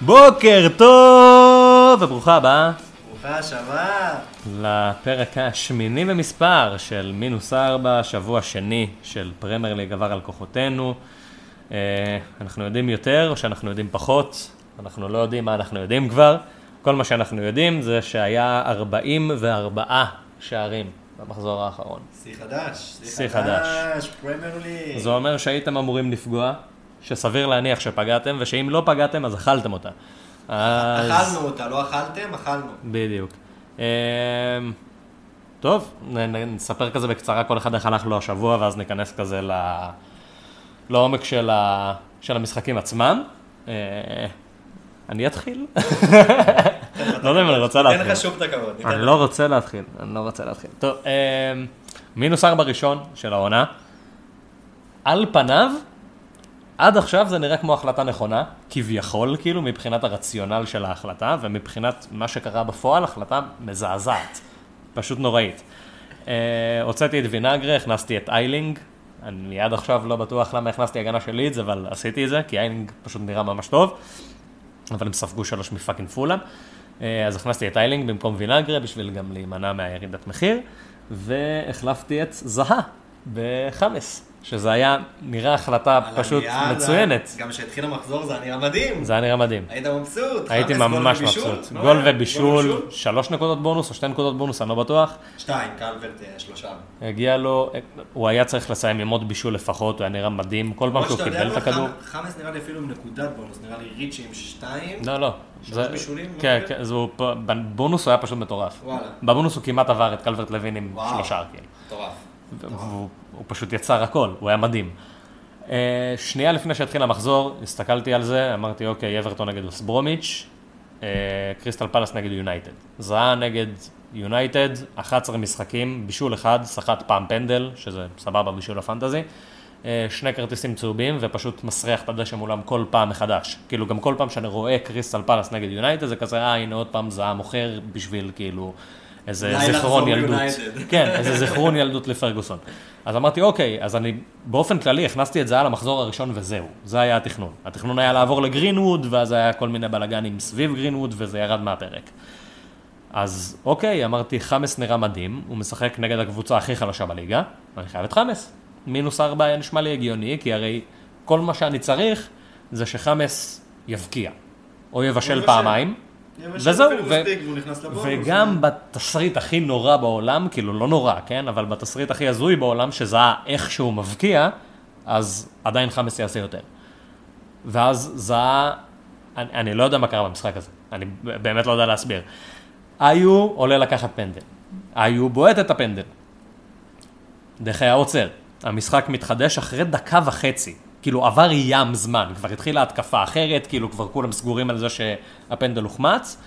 בוקר טוב וברוכה הבאה ברוכה השבה. לפרק השמיני במספר של מינוס ארבע, שבוע שני של פרמייר ליג עבר על כוחותינו. אה, אנחנו יודעים יותר או שאנחנו יודעים פחות, אנחנו לא יודעים מה אנחנו יודעים כבר. כל מה שאנחנו יודעים זה שהיה 44 שערים במחזור האחרון. שיא חדש. שיא חדש. פרמייר ליג. זה אומר שהייתם אמורים לפגוע, שסביר להניח שפגעתם, ושאם לא פגעתם אז אכלתם אותה. אז- אכלנו אותה, לא אכלתם, אכלנו. בדיוק. אמ, טוב, נספר כזה בקצרה כל אחד איך הלך לו השבוע, ואז ניכנס כזה ל... לעומק של, ה... של המשחקים עצמם. אה, אני אתחיל? לא יודע אם אני רוצה תן להתחיל. לך שוב את הכבוד. אני. לא רוצה להתחיל, אני לא רוצה להתחיל. טוב, אמ, מינוס ארבע ראשון של העונה. על פניו, עד עכשיו זה נראה כמו החלטה נכונה, כביכול, כאילו, מבחינת הרציונל של ההחלטה, ומבחינת מה שקרה בפועל, החלטה מזעזעת. פשוט נוראית. אה, הוצאתי את וינאגרה, הכנסתי את איילינג. אני עד עכשיו לא בטוח למה הכנסתי הגנה של לידס, אבל עשיתי את זה, כי איילינג פשוט נראה ממש טוב. אבל הם ספגו שלוש מפאקינג פולה. אה, אז הכנסתי את איילינג במקום וינאגרה, בשביל גם להימנע מהירידת מחיר, והחלפתי את זהה בחמאס, שזה היה נראה החלטה פשוט מצוינת. גם כשהתחיל המחזור זה היה נראה מדהים. זה היה נראה מדהים. היית מבסוט. הייתי ממש? מבסוט. לא גול היה? ובישול, שלוש נקודות בונוס או שתי נקודות בונוס, אני לא בטוח. שתיים, קלברט אה, שלושה. הגיע לו, הוא היה צריך לסיים עם עוד בישול לפחות, הוא היה נראה מדהים, כל פעם שהוא קיבל את הכדור. חמ- חמאס נראה לי אפילו עם נקודת בונוס, נראה לי ריצ'י עם שתיים. לא, לא. שלוש בישולים? לא כן? כן, בבונוס הוא היה פשוט מטורף. וואלה. בבונוס הוא כמעט עבר את קלברט לוין עם. שלושה, כאילו. מטורף. הוא פשוט יצר הכל, הוא היה מדהים. אה, שנייה לפני שהתחיל המחזור, הסתכלתי על זה, אמרתי, אוקיי, אברטון נגד ווסט ברומיץ', אה, קריסטל פלאס נגד יונייטד. זאהה נגד יונייטד, 11 משחקים, בישול אחד, סחט פעם פנדל, שזה סבבה בישול ה fantasy. אה, שני כרטיסים צהובים ופשוט מסריח את הדשא מולם כל פעם מחדש. כאילו גם כל פעם שאני רואה קריסטל פלאס נגד יונייטד זה כזה, אה הנה עוד פעם זאהה מוכר בשביל כאילו איזה זיכרון ילדות. כן, איזה זיכרון ילדות לפרגוסון. אז אמרתי, אוקיי, אז אני באופן כללי הכנסתי את זה על המחזור הראשון וזהו, זה היה התכנון. התכנון היה לעבור לגרינווד, ואז היה כל מיני בלאגנים סביב גרינווד, וזה ירד מהפרק. אז אוקיי, אמרתי, חמאס נראה מדהים, הוא משחק נגד הקבוצה הכי חלשה בליגה, אני חייב את חמאס. מינוס ארבע היה נשמע לי הגיוני, כי הרי כל מה שאני צריך זה שחמאס יבקיע, או יבשל. פעמיים, וזהו, ו-. וגם בתסריט הכי נורא בעולם, כאילו לא נורא, כן? אבל בתסריט הכי הזוי בעולם, שזה היה איכשהו מבקיע, אז עדיין חמאס יעשה יותר. ואז זה היה, אני, אני לא יודע מה קרה במשחק הזה, אני באמת לא יודע להסביר. איו עולה לקחת פנדל, איו בועט את הפנדל. דחיה עוצר, המשחק מתחדש אחרי דקה וחצי. כאילו עבר ים זמן, כבר התחילה התקפה אחרת, כאילו כבר כולם סגורים על זה שהפנדל הוחמץ.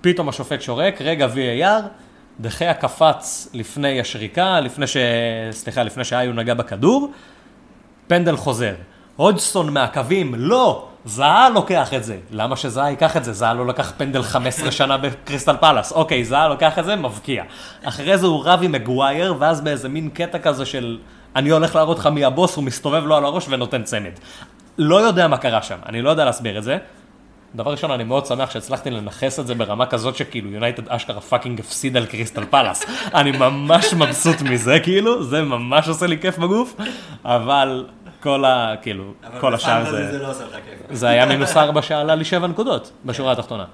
פתאום השופט שורק, רגע VAR, דחיה קפץ לפני השריקה, לפני ש... סליחה, לפני שאיו נגע בכדור, פנדל חוזר. הודסון מהקווים, לא, זהה לוקח את זה. למה שזהה ייקח את זה? זהה לא לקח פנדל 15 שנה בקריסטל פלאס. אוקיי, זהה לוקח את זה, מבקיע. אחרי זה הוא רב עם מגווייר, ואז באיזה מין קטע כזה של אני הולך להראות לך מי הבוס, הוא מסתובב לו על הראש ונותן צמד. לא יודע מה קרה שם, אני לא יודע להסביר את זה. דבר ראשון, אני מאוד שמח שהצלחתי לנחס את זה ברמה כזאת שכאילו יונייטד אשכרה fucking הפסיד על קריסטל פלאס. אני ממש מבסוט מזה, כאילו, זה ממש עושה לי כיף בגוף, אבל כל ה... כאילו, אבל כל השאר זה... זה לא עושה לך כיף. זה היה מינוס ארבע שעלה לי שבע נקודות בשורה התחתונה.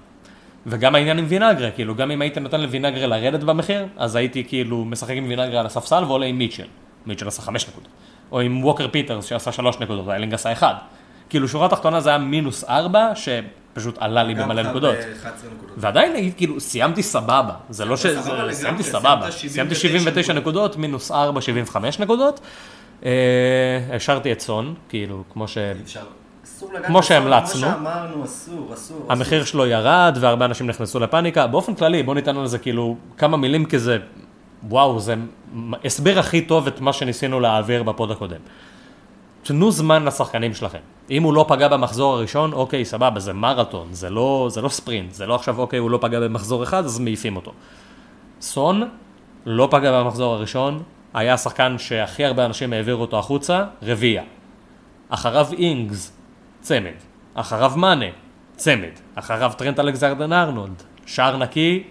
וגם העניין עם וינגרה, כאילו, גם אם היית נותן לוינגרה לרדת במחיר, אז הייתי כאילו משחק עם וינגרה על הספסל ועולה עם מיטשל. מיטשל עשה חמש נקודות. או עם ווקר פיטרס שעשה שלוש נקודות, האלינג עשה אחד. כאילו, שורה תחתונה זה היה מינוס ארבע, שפשוט עלה לי במלא נקודות. ב-11 נקודות. ועדיין נגיד, כאילו, סיימתי סבבה. זה לא ש... סיימתי סיימת סבבה. 79 סיימתי 79 נקודות, מינוס 4, 75 נקודות. אה, השארתי את סון, כאילו, כמו ש... כמו שהמלצנו. כמו שאמרנו, אסור, אסור. המחיר שלו ירד, והרבה אנשים נכנסו לפאניקה. באופן כללי, בוא ניתן על זה כאילו כמה מילים כזה, וואו, זה הסבר הכי טוב את מה שניסינו להעביר בפוד הקודם. תנו זמן לשחקנים שלכם. אם הוא לא פגע במחזור הראשון, אוקיי, סבבה, זה מרתון, זה לא, זה לא ספרינט, זה לא עכשיו, אוקיי, הוא לא פגע במחזור אחד, אז מעיפים אותו. סון לא פגע במחזור הראשון, היה השחקן שהכי הרבה אנשים העבירו אותו החוצה, רביעייה. אחריו אינגס, צמד. אחריו מאנה, צמד. אחריו טרנט אלכסנדר ארנולד, שער נקי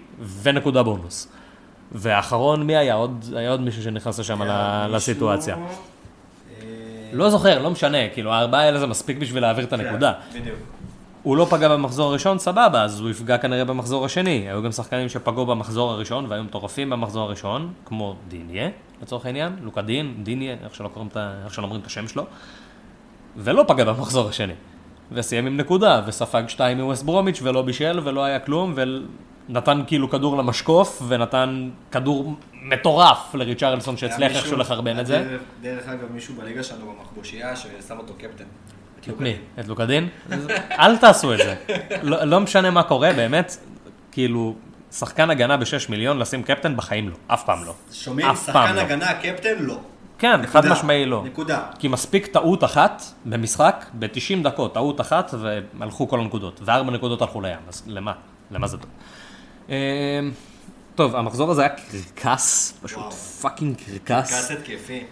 ונקודה בונוס. והאחרון, מי היה? עוד, היה עוד מישהו שנכנס לשם מישהו, לסיטואציה. אה, לא זוכר, לא משנה, כאילו הארבעה האלה זה מספיק בשביל להעביר את הנקודה. כן, בדיוק. הוא לא פגע במחזור הראשון, סבבה, אז הוא יפגע כנראה במחזור השני. היו גם שחקנים שפגעו במחזור הראשון והיו מטורפים במחזור הראשון, כמו דיניה, לצורך העניין, לוקה דין, דיניה, איך שלא קוראים את ה... איך שלא אומרים את השם שלו, ולא פגע במחזור השני. וסיים עם נקודה, וספג שתיים מווסט ברומיץ' ולא בישל ולא היה כלום, ונתן כאילו כדור למשקוף, ונתן כדור מטורף לריצ'רלסון שהצליח איכשהו לחרבן את זה. דרך- אגב, מישהו בליגה שלנו במחבושייה ששם אותו קפטן. את מי? את לוקדין? אל תעשו את זה. לא, לא משנה מה קורה, באמת, כאילו, שחקן הגנה ב-6 מיליון לשים קפטן בחיים לא, אף פעם לא. שומעים, שחקן לא. הגנה, קפטן, לא. כן, נקודה. חד משמעי לא. נקודה. כי מספיק טעות אחת במשחק, ב-90 דקות, טעות אחת, והלכו כל הנקודות. וארבע נקודות הלכו לים, אז למה? למה זה טוב? אה, טוב, המחזור הזה היה קרקס, פשוט וואו. פאקינג קרקס. כעס התקפי.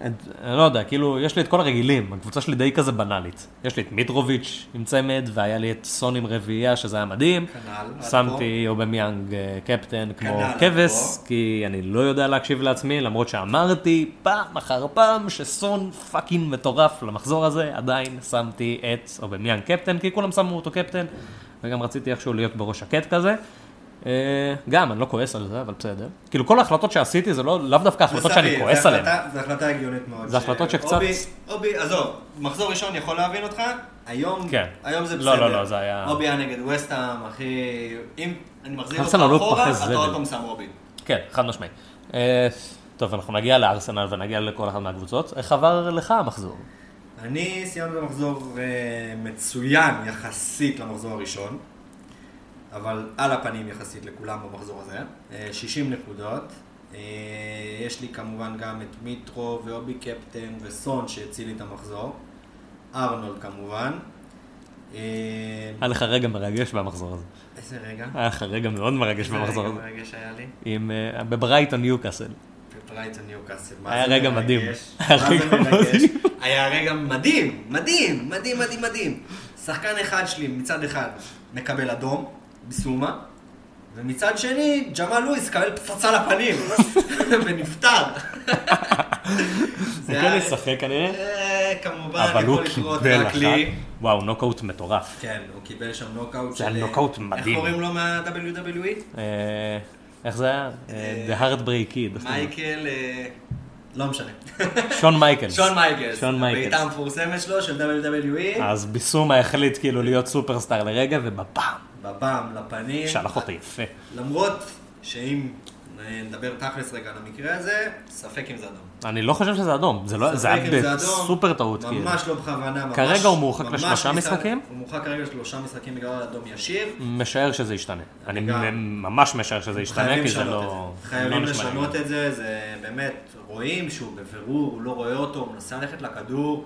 אה, אני לא יודע, כאילו, יש לי את כל הרגילים, הקבוצה שלי די כזה בנאלית. יש לי את מיטרוביץ' עם צמד, והיה לי את סון עם רביעייה, שזה היה מדהים. כנ"ל, שמתי אובמיאנג אה, קפטן כמו כנ"ל, עד כבש. כי אני לא יודע להקשיב לעצמי, למרות שאמרתי פעם אחר פעם שסון fucking מטורף למחזור הזה, עדיין שמתי את אובמיאנג קפטן, כי כולם שמו אותו קפטן, וגם רציתי איכשהו להיות בראש שקט כזה. אה, גם, אני לא כועס על זה, אבל בסדר. כאילו, כל ההחלטות שעשיתי זה לא, לאו דווקא החלטות שאני כועס עליהן. זה החלטה הגיונית מאוד. זה החלטות שקצת- אובי, אובי, עזוב, מחזור ראשון יכול להבין אותך, היום, כן. זה לא, בסדר. לא, לא, זה היה- אובי היה נגד וסטהאם, אחי, אם אני מחזיר אותך לא אחורה, אתה. עוד פעם שם רובי. כן, חד משמעי. אה, טוב, אנחנו נגיע לארסנל ונגיע לכל אחת מהקבוצות. איך עבר לך המחזור? אני סיימתי במחזור אה, מצוין יחסית למחזור הראשון, אבל על הפנים יחסית לכולם במחזור הזה. אה, 60 נקודות. אה, יש לי כמובן גם את מיטרו ואובי קפטן וסון שהציל לי את המחזור. ארנולד כמובן. אה, היה לך רגע מרגש במחזור הזה. איזה רגע? היה לך רגע מאוד מרגש איזה במחזור רגע הזה. מרגש היה לי? עם, אה, בברייטון ניוקאסל. בברייטון ניוקאסל. מה היה רגע? מדהים. היה רגע? מדהים. היה רגע מדהים, מדהים, מדהים, מדהים, מדהים. שחקן אחד שלי מצד אחד מקבל אדום, בסומה, ומצד שני, ג'מאל לואיס קבל פצצה לפנים, ונפטר. הוא כן ישחק כנראה, אה, כמובן, אבל הוא קיבל אחת. וואו, נוקאוט מטורף. כן, הוא קיבל שם נוקאוט זה היה של- נוקאוט מדהים. איך קוראים לו מה-WWE? אה, איך זה היה? אה, The Heartbreak Kid. מייקל... אה, לא משנה. שון מייקלס. שון מייקלס. שון מייקלס. בעיטה המפורסמת שלו של WWE. אז ביסומה החליט כאילו להיות סופרסטאר לרגע, ובפעם בבם, לפנים. שלח אותו יפה. למרות שאם אה, נדבר תכלס רגע על המקרה הזה, ספק אם זה אדום. אני לא חושב שזה אדום, זה לא- זה היה בסופר טעות. כאילו. ממש לא בכוונה. ממש- כרגע הוא מורחק לשלושה משחקים? הוא מורחק כרגע לשלושה משחקים בגלל אדום ישיר. משער שזה ישתנה. אני. ממש משער שזה ישתנה, חייבים כי זה לא... חייבים לא לי. לשנות את זה, זה באמת, רואים שהוא בבירור, הוא לא רואה אותו, הוא מנסה ללכת לכדור.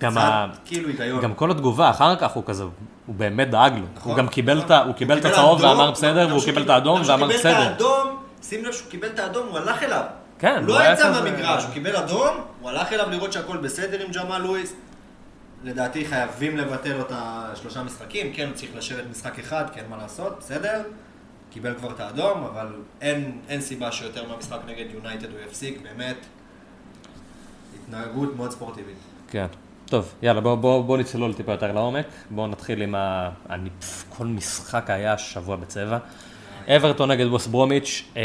גם ה- כאילו היגיון. גם כל התגובה אחר כך הוא כזה, הוא באמת דאג לו. נכון, הוא גם קיבל את נכון. ה- הוא קיבל את הצהוב ואמר בסדר, והוא קיבל את האדום ואמר קיבל את בסדר. האדום, שים לב שהוא קיבל את האדום, הוא הלך אליו. כן, הוא הוא לא יצא מהמגרש, הוא קיבל אדום, הוא הלך אליו לראות שהכל בסדר עם ג'מאל לואיס. לדעתי חייבים לבטל את השלושה משחקים, כן, צריך לשבת משחק אחד, כן, מה לעשות, בסדר. קיבל כבר את האדום, אבל אין, אין סיבה שיותר מהמשחק נגד יונייטד הוא יפסיק, באמת. התנהגות מאוד ספורטיבית. כן. טוב, יאללה, בואו בוא, בוא נצלול טיפה יותר לעומק. בואו נתחיל עם ה... אני, כל משחק היה שבוע בצבע. אברטון נגד ווסט ברומיץ', אה,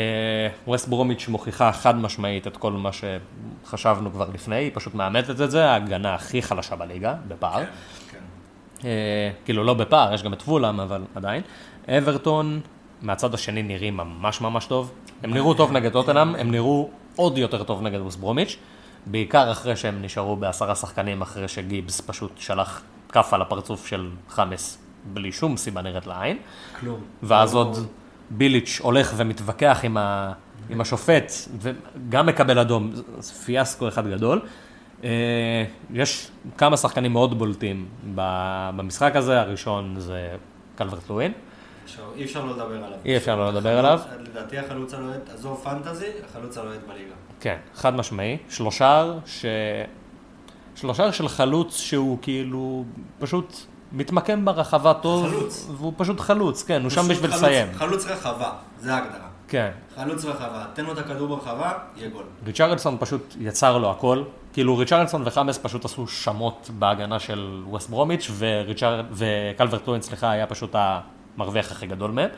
ווסט ברומיץ' מוכיחה חד משמעית את כל מה שחשבנו כבר לפני, היא פשוט מאמתת את זה, ההגנה הכי חלשה בליגה, בפער. כן. אה, כאילו לא בפער, יש גם את פולאם, אבל עדיין. אברטון, מהצד השני נראים ממש ממש טוב. הם נראו טוב נגד טוטנאם, הם נראו עוד יותר טוב נגד ווסט ברומיץ', בעיקר אחרי שהם נשארו בעשרה שחקנים, אחרי שגיבס פשוט שלח כף על הפרצוף של חמאס, בלי שום סיבה נראית לעין. כלום. ואז עוד ביליץ' הולך ומתווכח עם, ה, עם השופט, וגם מקבל אדום, זה פיאסקו אחד גדול. אה, יש כמה שחקנים מאוד בולטים במשחק הזה, הראשון זה קלברט לואין. אי אפשר לא לדבר עליו. אי אפשר לא לדבר עליו. לדעתי החלוץ הלוהט, עזוב פנטזי, החלוץ הלוהט בליגה. כן, חד משמעי. שלושר ש... שלושר של חלוץ שהוא כאילו פשוט מתמקם ברחבה טוב, חלוץ. והוא פשוט חלוץ, כן, הוא שם בשביל לסיים. חלוץ רחבה, זה ההגדרה. כן. חלוץ רחבה, תן לו את הכדור ברחבה, יהיה גול. ריצ'רלסון פשוט יצר לו הכל. כאילו ריצ'רלסון וחמאס פשוט עשו שמות בהגנה של ווסט ברומיץ' וריצ'ר... וקלברט לוין, סליחה, היה פשוט המרוויח הכי גדול מהם.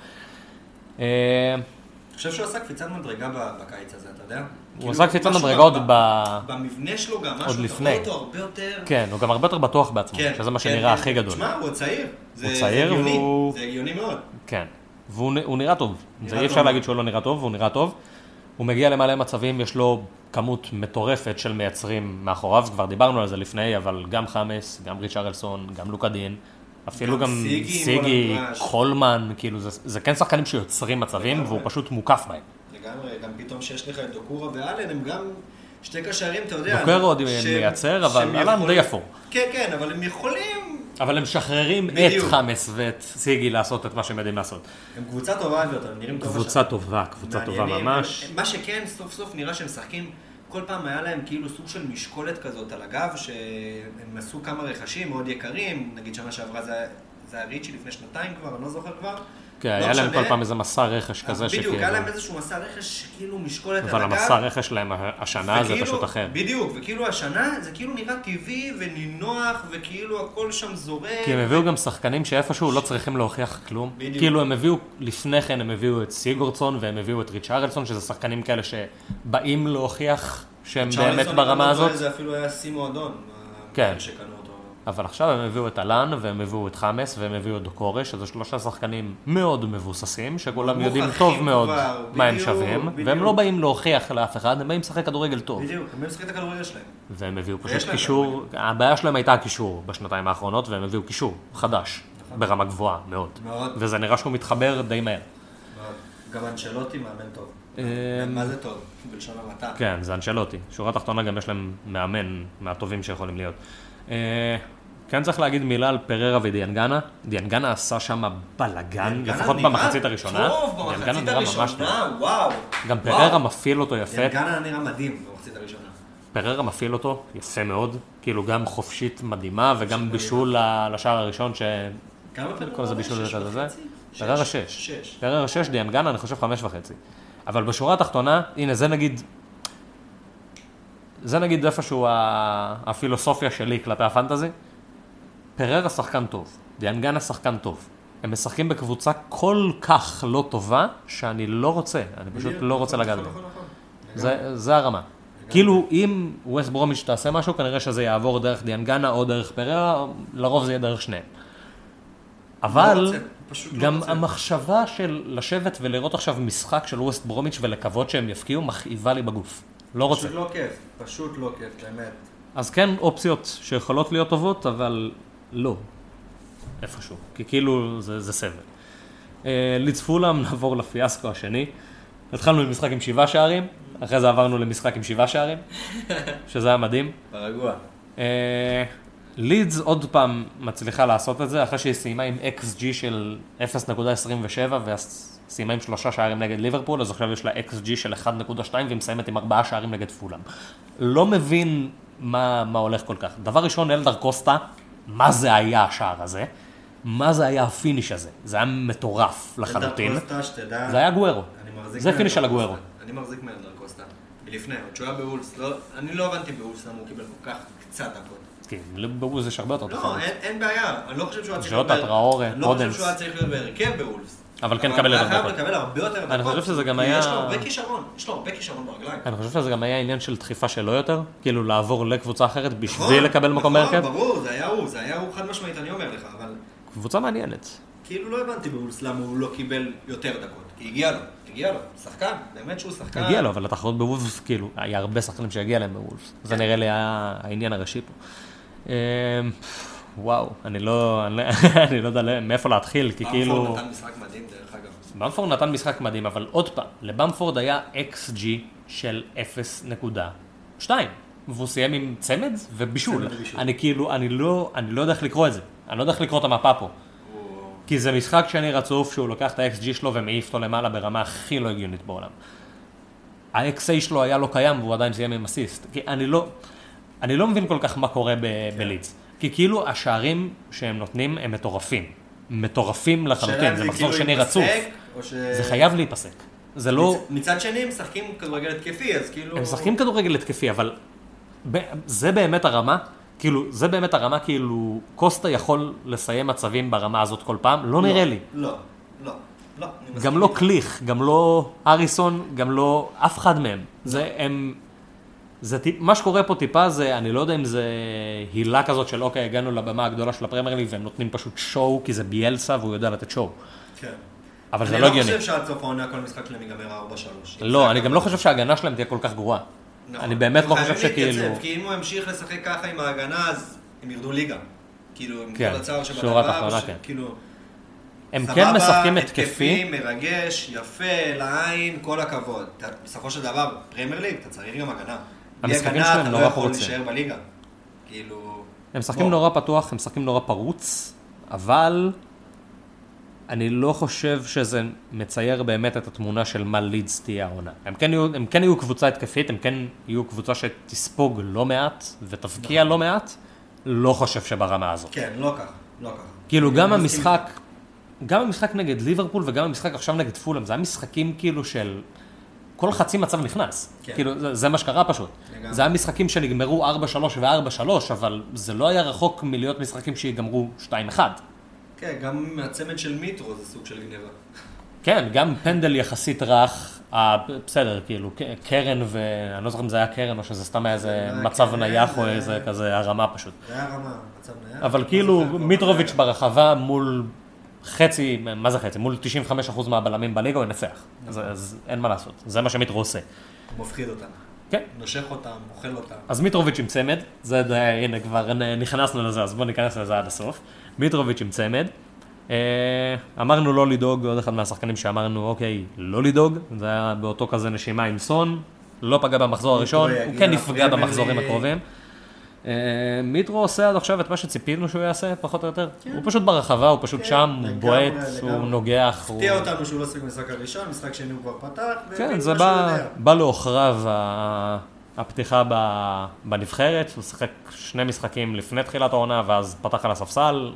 אה, אני חושב שהוא עשה קפיצת מדרגה בקיץ הזה, אתה יודע? כאילו, עשה קפיצת מדרגה ב- עוד ב- במבנה שלו גם, משהו, אתה. רואה אותו הרבה יותר... כן, הוא גם הרבה יותר בטוח בעצמו, כן, שזה מה כן, שנראה כן. הכי גדול. תשמע, הוא צעיר. הוא צעיר והוא- זה הגיוני מאוד. כן. והוא הוא נראה טוב. זה אי אפשר. להגיד שהוא לא נראה טוב, והוא נראה טוב. הוא מגיע למלא מצבים, יש לו כמות מטורפת של מייצרים מאחוריו, כבר דיברנו על זה לפני, אבל גם חמאס, גם ריצ'רלסון, גם לוקה דין, אפילו גם סיגי. קולמן, כאילו זה, זה כן שחקנים שיוצרים מצבים. והוא פשוט מוקף בהם. לגמרי, גם פתאום שיש לך את דוקורה ואלן, הם גם שתי קשרים, אתה יודע. דוקרו עוד מייצר, אבל אלן די אפור. כן, כן, אבל הם יכולים... אבל הם משחררים את. חמאס ואת סיגי לעשות את מה שהם יודעים לעשות. הם קבוצה טובה יותר, הם נראים טוב. קבוצה. טובה, קבוצה טובה. ממש. מה שכן, סוף סוף נראה שהם משחקים, כל פעם היה להם כאילו סוג של משקולת כזאת על הגב, שהם עשו כמה רכשים מאוד יקרים, נגיד שנה שעברה זה היה- ריצ'י לפני שנתיים כבר, אני לא זוכר כבר. כן, לא היה להם. כל פעם איזה מסע רכש כזה בדיוק, שכאילו... היה להם איזשהו מסע רכש, כאילו משקולת על אבל הגב. המסע רכש שלהם השנה זה פשוט אחר. בדיוק, וכאילו השנה זה כאילו נראה טבעי ונינוח, וכאילו הכל שם זורם. כי הם הביאו גם שחקנים שאיפשהו לא צריכים להוכיח כלום. בדיוק. כאילו הם הביאו, לפני כן הם הביאו את סיגורדסון והם הביאו את ריצ'רלסון, שזה שחקנים כאלה שבאים להוכיח שהם באמת ברמה לא הזאת. אפילו היה שיא מועדון. כן. שקנו. אבל עכשיו הם הביאו את אלן, והם הביאו את חמאס, והם הביאו את דוקורי, שזה שלושה שחקנים מאוד מבוססים, שכולם יודעים טוב מאוד כבר, מה הם בדיוק, שווים, בדיוק. והם לא באים להוכיח לאף אחד, הם באים לשחק כדורגל טוב. בדיוק, הם משחקים את הכדורגל שלהם. והם הביאו פשוט קישור, הבעיה שלהם הייתה הקישור בשנתיים האחרונות, והם הביאו קישור חדש, ברמה גבוהה מאוד. מאוד. וזה נראה שהוא מתחבר די מהר. גם אנשלוטי מאמן טוב. אמ, מה זה טוב? בלשון המעטה. כן, זה אנשלוטי. שורה תחתונה גם יש להם מאמן מהטובים שיכולים להיות. אה, כן צריך להגיד מילה על פררה ודיאנגנה. דיאנגנה עשה שם בלאגן, לפחות במחצית הראשונה. טוב, דיאנגנה במחצית נראה ממש טוב. הראשונה, וואו. גם. פררה מפעיל אותו יפה. דיאנגנה נראה מדהים במחצית הראשונה. פררה מפעיל אותו יפה מאוד. כאילו גם חופשית מדהימה וגם. בישול לשער הראשון ש... כמה פררה? כל זה בישול שש. וחצי? פררה שש. שש. שש. פררה שש, דיאנגנה אני חושב חמש וחצי. אבל בשורה התחתונה, הנה זה נגיד, זה נגיד איפשהו הפילוסופיה שלי כלפי הפנטזי. פררה שחקן טוב, דיאנגנה שחקן טוב. הם משחקים בקבוצה כל כך לא טובה, שאני לא רוצה, אני פשוט לא רוצה נכון, לגעת נכון, בהם. נכון. זה, הרמה. כאילו, אם ווסט ברומיץ' תעשה משהו, כנראה שזה יעבור דרך דיאנגנה או דרך פררה, לרוב זה יהיה דרך שניהם. אבל פשוט לא גם. המחשבה של לשבת ולראות עכשיו משחק של ווסט ברומיץ' ולקוות שהם יפקיעו, מכאיבה לי בגוף. לא רוצה. פשוט לא כיף, פשוט לא כיף, באמת. אז כן, אופציות שיכולות להיות טובות, אבל לא. איפשהו. כי כאילו זה, זה סבל. אה, לידס פולאם, נעבור לפיאסקו השני. התחלנו עם משחק עם שבעה שערים, אחרי זה עברנו למשחק עם שבעה שערים, שזה היה מדהים. ברגוע. אה, לידס עוד פעם מצליחה לעשות את זה, אחרי שהיא סיימה עם XG של 0.27 וסיימה עם שלושה שערים נגד ליברפול, אז עכשיו יש לה XG של 1.2 והיא מסיימת עם ארבעה שערים נגד פולאם. לא מבין מה, מה הולך כל כך. דבר ראשון, אלדר קוסטה, מה זה היה השער הזה? מה זה היה הפיניש הזה? זה היה מטורף לחלוטין. אלדר קוסטה, שתדע, זה היה גוארו. זה פיניש קוסטה. הגוארו. אני מחזיק מאלדר קוסטה. מלפני, עוד שהוא היה בוולס, לא- אני לא הבנתי בוולס למה הוא קיבל כל כך קצת דקות. כן, בבוז יש הרבה יותר לא, תחרות. אין- אין בעיה, אני לא חושב שהוא היה צריך ז'וטה, בהר- טראורה, אני לא חושב אודנס. שהוא היה צריך להיות בהרכב בוולס. אבל כן היה חייב. לקבל הרבה יותר דקות. אני חושב שזה גם היה- יש לו הרבה כישרון, יש לו הרבה כישרון ברגליים. אני חושב שזה גם היה עניין של דחיפה שלו יותר, כאילו לעבור לקבוצה אחרת נכון, בשביל לקבל מקום נכון, בהרכב. ברור, זה היה הוא, זה היה הוא חד משמעית, אני אומר לך, אבל קבוצה מעניינת. כאילו לא הבנתי בוולס למה הוא לא קיבל יותר דקות. כי הגיע לו, הגיע לו, שחקן, באמת שהוא שחקן. הגיע לו, אבל התחרות בוולפס, כאילו, היה הרבה שחקנים שהגיע להם בוולפס. זה נראה לי העניין הראשי פה. וואו, אני לא, אני לא- אני לא יודע מאיפה להתחיל, כי כאילו... במפורד נתן משחק מדהים דרך אגב. במפורד נתן משחק מדהים, אבל עוד פעם, לבמפורד היה XG של 0.2, והוא סיים עם צמד ובישול. צמד ובישול. אני כאילו, אני לא, אני לא יודע איך לקרוא את זה. אני לא יודע איך לקרוא את המפה פה. כי זה משחק שני רצוף שהוא לוקח את ה-XG שלו ומעיף אותו למעלה ברמה הכי לא הגיונית בעולם. ה-XA שלו היה לא קיים והוא עדיין סיים עם אסיסט. כי אני לא, אני לא מבין כל כך מה קורה ב- בלידס. כי כאילו השערים שהם נותנים הם מטורפים. מטורפים לחלוטין, זה מחזור כאילו שני רצוף. ש... זה חייב להיפסק. זה לא... מצ- מצד שני, הם משחקים כדורגל התקפי, אז כאילו... הם משחקים כדורגל התקפי, אבל זה באמת הרמה, כאילו, זה באמת הרמה, כאילו, קוסטה יכול לסיים מצבים ברמה הזאת כל פעם? לא נראה לי. לא, לא, לא. גם לא. קליך, גם לא אריסון, גם לא אף אחד מהם. זה הם... זה טיפ, מה שקורה פה טיפה זה, אני לא יודע אם זה הילה כזאת של אוקיי, הגענו לבמה הגדולה של הפרמייר ליג והם נותנים פשוט שואו, כי זה ביאלסה והוא יודע לתת שואו. כן. אבל זה אני לא לא הגיוני. חושב שעד סוף העונה כל משחק שלהם ייגמר 4-3. לא, אני גם לא חושב שההגנה שלהם תהיה כל כך גרועה. נכון. אני באמת לא הם חושב חייבים שכאילו... להתייצב, כי אם הוא ימשיך לשחק ככה עם ההגנה, אז הם ירדו ליגה. כאילו, עם כן, כל הצער שבדבר, כן. כאילו, הם סבבה, כן משחקים התקפי, מרגש, יפה, לעין, כל הכבוד. בסופו של דבר, פרמייר ליג, אתה צריך גם הגנה. בלי הגנה, אתה נורא לא יכול. להישאר בליגה. כאילו... הם משחקים. נורא פתוח, הם משחקים נורא פרוץ, אבל אני לא חושב שזה מצייר באמת את התמונה של מה לידס תהיה העונה. הם כן, יהיו, הם כן יהיו קבוצה התקפית, הם כן יהיו קבוצה שתספוג לא מעט ותבקיע לא מעט, לא חושב שברמה הזאת. כן, לא ככה, לא ככה. כאילו גם המשחק, גם המשחק נגד ליברפול וגם המשחק עכשיו נגד פולאם, זה היה משחקים כאילו של... כל חצי מצב נכנס. כן. כאילו, זה, זה מה שקרה פשוט. לגמרי. זה היה משחקים שנגמרו 4-3 ו-4-3, אבל זה לא היה רחוק מלהיות משחקים שיגמרו 2-1. כן, גם מהצמד של מיטרו זה סוג של גניבה. כן, גם פנדל יחסית רך, אה, בסדר, כאילו, קרן ו... אני לא זוכר אם זה היה קרן או שזה סתם היה איזה מצב נייח או זה- איזה כזה הרמה פשוט. זה היה רמה, מצב נייח. אבל לא כאילו, מיטרוביץ' ברחבה מול חצי, מה זה חצי? מול 95% מהבלמים בליגה הוא ינצח. אז, אז אין מה לעשות, זה מה שמיטרו עושה. הוא מפחיד אותם. כן. נושך אותם, אוכל אותם. אז מיטרוביץ' עם צמד, זה, הנה כבר נכנסנו לזה, אז בואו ניכנס לזה עד הסוף. מיטרוביץ' עם צמד. אה, אמרנו לא לדאוג, עוד אחד מהשחקנים שאמרנו, אוקיי, לא לדאוג, זה היה באותו כזה נשימה עם סון, לא פגע במחזור הראשון, הוא כן נפגע במחזורים. הקרובים. אה, מיטרו עושה עד עכשיו את מה שציפינו שהוא יעשה, פחות או יותר. הוא פשוט ברחבה, הוא פשוט כן, שם, הוא בועט, לגמרי. הוא נוגח. הוא- הפתיע אותנו שהוא לא שיחק במשחק הראשון, משחק שני הוא כבר פתח. כן, זה בא, לעוכריו הפתיחה ב- בנבחרת, הוא שיחק שני משחקים לפני תחילת העונה, ואז פתח על הספסל,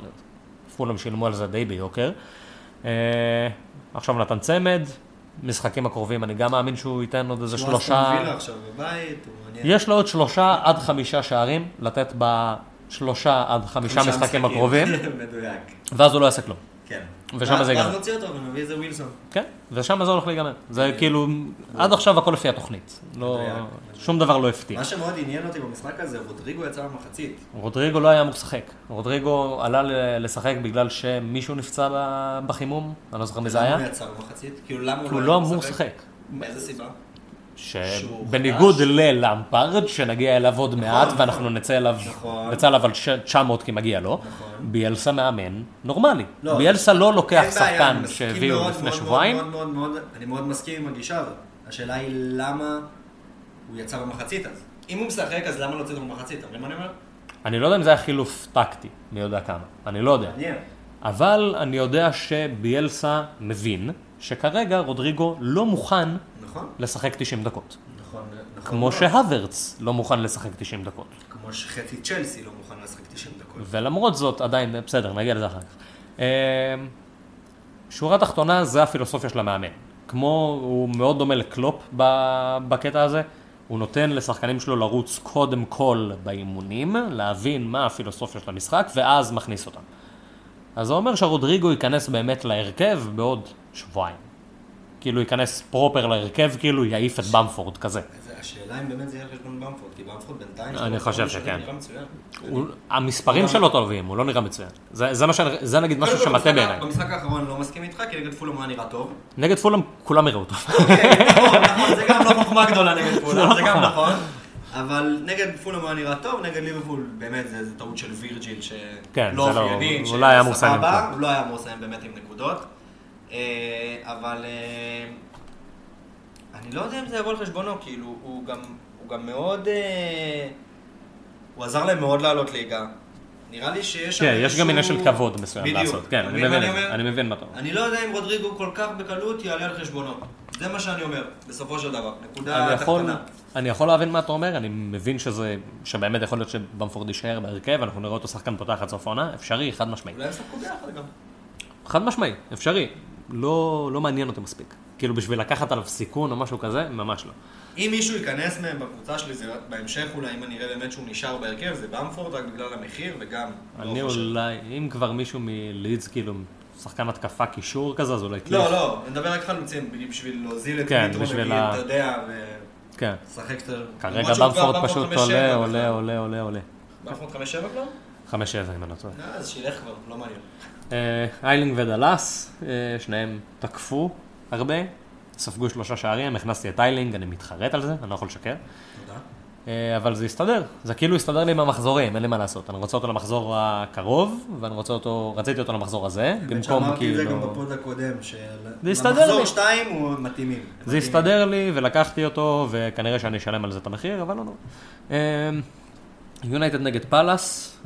פולאם שילמו על זה די ביוקר. אה, עכשיו נתן צמד, משחקים הקרובים, אני גם מאמין שהוא ייתן עוד איזה שלושה... בבית. יש לו עוד שלושה עד חמישה שערים, לתת בשלושה עד חמישה משחקים הקרובים, מדויק. ואז הוא לא יעשה כלום. כן. ושם זה ייגמר. ואז נוציא אותו ונביא איזה ווילסון. כן, ושם זה הולך להיגמר. זה כאילו, עד עכשיו הכל לפי התוכנית. לא. שום דבר לא הפתיע. מה שמאוד עניין אותי במשחק הזה, רודריגו יצא במחצית. רודריגו לא היה אמור לשחק. רודריגו עלה לשחק בגלל שמישהו נפצע בחימום, אני לא זוכר מי זה למה היה, הוא יצא במחצית? כאילו למה הוא לא לא אמור לשחק. מאיזה סיבה? שבניגוד. ללמפרד, שנגיע אליו עוד מעט, נכון. ואנחנו נצא אליו, נכון. נצא אליו על ש- 900 כי מגיע לו, נכון. ביאלסה מאמן נורמלי. לא, ביאלסה לא לוקח שחקן שהביאו לפני שבועיים, מאוד, מאוד, מאוד, אני מאוד מסכים עם הגישה הזאת. השאלה היא למה הוא יצא במחצית אז. אם הוא משחק, אז למה לא הוצאת במחצית? אתה מבין מה אני אומר? אני לא יודע אם זה היה חילוף טקטי, מי יודע כמה, אני לא יודע. מעניין. אבל אני יודע שביאלסה מבין שכרגע רודריגו לא מוכן נכון? לשחק 90 דקות. נכון. נכון כמו. שהוורץ לא מוכן לשחק 90 דקות. כמו שחצי צ'לסי לא מוכן לשחק 90 דקות. ולמרות זאת, עדיין, בסדר, נגיע לזה אחר כך. אה, שורה תחתונה, זה הפילוסופיה של המאמן. כמו, הוא מאוד דומה לקלופ בקטע הזה. הוא נותן לשחקנים שלו לרוץ קודם כל באימונים, להבין מה הפילוסופיה של המשחק, ואז מכניס אותם. אז זה אומר שרודריגו ייכנס באמת להרכב בעוד שבועיים. כאילו ייכנס פרופר להרכב, כאילו יעיף את במפורד כזה. השאלה אם באמת זה יהיה על חשבון במפורד, כי במפורד בינתיים... אני חושב שכן. המספרים שלו טובים, הוא לא נראה מצוין. זה, נגיד משהו שמטה בעיניי. במשחק האחרון אני לא מסכים איתך, כי נגד פולאם היה נראה טוב. נגד פולאם כולם יראו טוב. נכון, נכון, זה גם לא חוכמה גדולה נגד פולאם, לא זה גם. נכון. אבל נגד פולאם היה נראה טוב, נגד ליברפול באמת זה טעות של וירג'יל כן, שלא זה לא- אופיינית, הוא לא היה אמור לסיים. הוא לא היה אמור לסיים באמת עם נקודות. אה, אבל אה, אני לא יודע אם זה יבוא על חשבונו, כאילו הוא גם הוא גם מאוד... אה, הוא עזר להם מאוד לעלות ליגה. נראה לי שיש כן, יש גם עניין של כבוד מסוים בדיוק. לעשות. כן, אני מבין אני מבין מה אתה אומר. אני לא יודע אם רודריגו כל כך בקלות יעלה על חשבונו. זה מה שאני אומר, בסופו של דבר. נקודה אני יכול, תחתונה. אני יכול להבין מה אתה אומר, אני מבין שזה, שבאמת יכול להיות שבמפורד יישאר בהרכב, אנחנו נראה אותו שחקן פותח עד סוף העונה, אפשרי, חד משמעי. אולי הם ישחקו ביחד גם. חד משמעי, אפשרי. לא, לא מעניין אותי מספיק. כאילו בשביל לקחת עליו סיכון או משהו כזה, ממש לא. אם מישהו ייכנס מהם בקבוצה שלי, זה בהמשך אולי, אם אני אראה באמת שהוא נשאר בהרכב, זה במפורד רק בגלל המחיר, וגם אני לא. אולי, אם כבר מישהו מלידס, כאילו, שחקן התקפה קישור כזה, אז אולי לא, לא, אני מדבר רק חלוצים, בשביל להוזיל את כן, מיטרו, נגיד, ה- אתה יודע, כן. ולשחק קצת... כרגע במפורד פשוט 5-7 עולה. עולה, עולה, עולה, עולה. במפורד 5-7 כבר? חמש שבע אם אני לא טועה. אה, אז שילך כבר, לא מעניין. אה, איילינג ודאלאס, אה, שניהם תקפו הרבה, ספגו שלושה שערים, הכנסתי את איילינג, אני מתחרט על זה, אני לא יכול לשקר. תודה. אה, אבל זה הסתדר, זה כאילו הסתדר לי עם המחזורים, אין לי מה לעשות. אני רוצה אותו למחזור הקרוב, ואני רוצה אותו, רציתי אותו למחזור הזה, במקום שאמרתי את זה גם כאילו... ב pod הקודם, שלמחזור לי. שתיים הוא מתאימים. זה. הסתדר לי, ולקחתי אותו, וכנראה שאני אשלם על זה את המחיר, אבל לא נורא. יונייטד נגד פאלאס,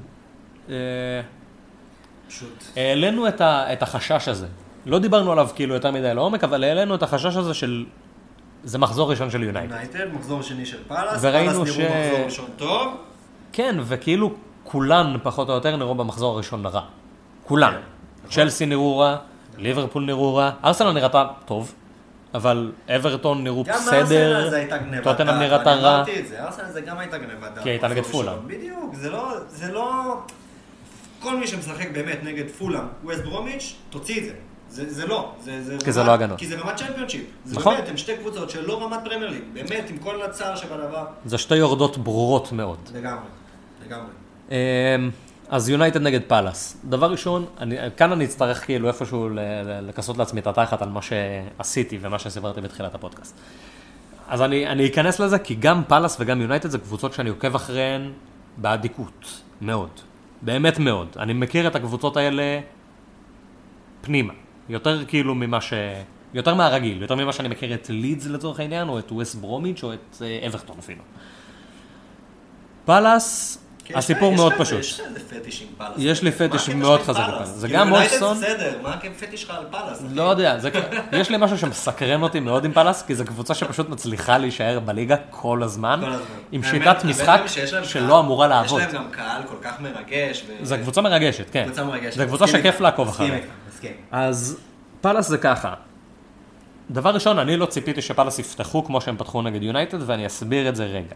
פשוט. העלינו את, ה, את החשש הזה. לא דיברנו עליו כאילו יותר מדי לעומק, אבל העלינו את החשש הזה של... זה מחזור ראשון של יונייטד. יונייטד, מחזור שני של פאלאס, פאלאס ש- נראו מחזור ראשון טוב. כן, וכאילו כולן פחות או יותר נראו במחזור הראשון רע. כולן. כן, צ'לסי נראו רע, ליברפול נראו רע, ארסנל נראתה טוב, אבל אברטון נראו גם בסדר, ארסנל זה הייתה דעת. טוטנאם נראתה אני רע. אמרתי את זה, ארסנל זה גם הייתה דעת. כי הייתה נגד. ראשון. בדיוק, זה לא, זה לא... כל מי שמשחק באמת נגד פולאם, ווסט ברומיץ', תוציא את זה. זה, זה לא, זה, זה כי זה רמת- לא הגנות. כי זה רמת צ'מפיונשיפ. זה נכון. באמת, הם שתי קבוצות של לא רמת פרמייר ליג. באמת, עם כל הצער שבדבר. זה שתי יורדות ברורות מאוד. לגמרי, לגמרי. אמ, אז יונייטד נגד פאלאס. דבר ראשון, אני, כאן אני אצטרך כאילו איפשהו לכסות לעצמי את התחת על מה שעשיתי ומה שסיפרתי בתחילת הפודקאסט. אז אני, אני אכנס לזה, כי גם פאלאס וגם יונייטד זה קבוצות שאני עוקב אחריהן באדיקות, מאוד. באמת מאוד. אני מכיר את הקבוצות האלה פנימה. יותר כאילו ממה ש... יותר מהרגיל, יותר ממה שאני מכיר את לידס לצורך העניין, או את ווסט ברומיץ', או את אה, אברטון אפילו. פאלאס, הסיפור מאוד פשוט. יש לה איזה פטיש עם פאלאס. יש לי פטיש מאוד שלך עם חזק פאלאס? זה כאילו, גם מולסון. בסדר, מה הפטיש שלך על פאלאס? לא יודע, יש לי משהו שמסקרן אותי מאוד עם פאלאס, כי זו קבוצה שפשוט מצליחה להישאר בליגה כל הזמן. עם שיטת משחק שלא אמורה לעבוד. יש להם גם קהל כל כך מרגש. זו קבוצה מרגשת, כן. קבוצה מרגשת. זו קבוצה שכיף לעקוב אחריה. אז פאלאס זה ככה. דבר ראשון, אני לא ציפיתי שפאלאס יפתחו כמו שהם פתחו נגד יונייטד, ואני אסביר את זה רגע.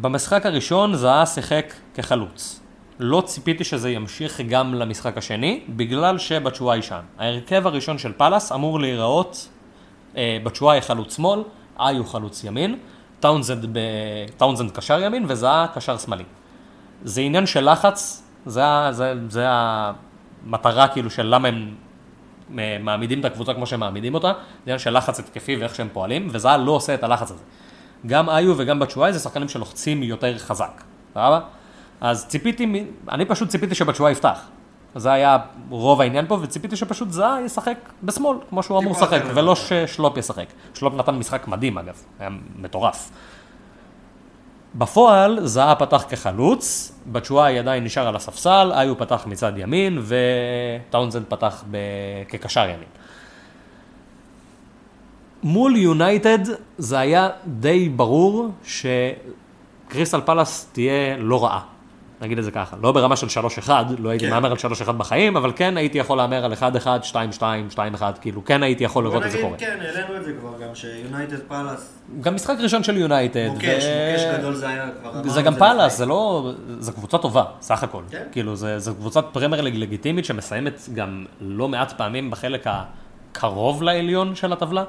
במשחק הראשון זהה שיחק כחלוץ. לא ציפיתי שזה ימשיך גם למשחק השני, בגלל שבצ'ואיי שם. ההרכב הראשון של פאלאס אמור להיראות, אה, בצ'ואיי חלוץ שמאל, איו חלוץ ימין, טאונזנד, ב... טאונזנד קשר ימין וזהה קשר שמאלי. זה עניין של לחץ, זה, זה, זה המטרה כאילו של למה הם אה, מעמידים את הקבוצה כמו שהם מעמידים אותה, זה עניין של לחץ התקפי ואיך שהם פועלים, וזהה לא עושה את הלחץ הזה. גם איו וגם בצ'ואי זה שחקנים שלוחצים יותר חזק, סבבה? אז ציפיתי, אני פשוט ציפיתי שבצ'ואי יפתח. זה היה רוב העניין פה, וציפיתי שפשוט זהה ישחק בשמאל, כמו שהוא אמור טיפה לשחק, אחרת. ולא ששלופ ישחק. שלופ נתן משחק מדהים אגב, היה מטורף. בפועל זהה פתח כחלוץ, בצ'ואי עדיין נשאר על הספסל, איו פתח מצד ימין וטאונזנד פתח ב... כקשר ימין. מול יונייטד זה היה די ברור שקריסטל פלאס תהיה לא רעה. נגיד את זה ככה, לא ברמה של 3-1, לא הייתי כן. מהמר על 3-1 בחיים, אבל כן הייתי יכול להמר על 1-1, 2-2, 2-1, כאילו כן הייתי יכול לראות את זה קורה. כן, העלינו את זה כבר גם, שיונייטד פאלאס, גם משחק ראשון של יונייטד. מוקש, ו- מוקש גדול זה היה כבר. זה את גם פאלאס. זה לא, זו קבוצה טובה, סך הכל. כן. כאילו, זה, זו קבוצת פרמייר ליג לגיטימית שמסיימת גם לא מעט פעמים בחלק הקרוב לעליון של הטבלה.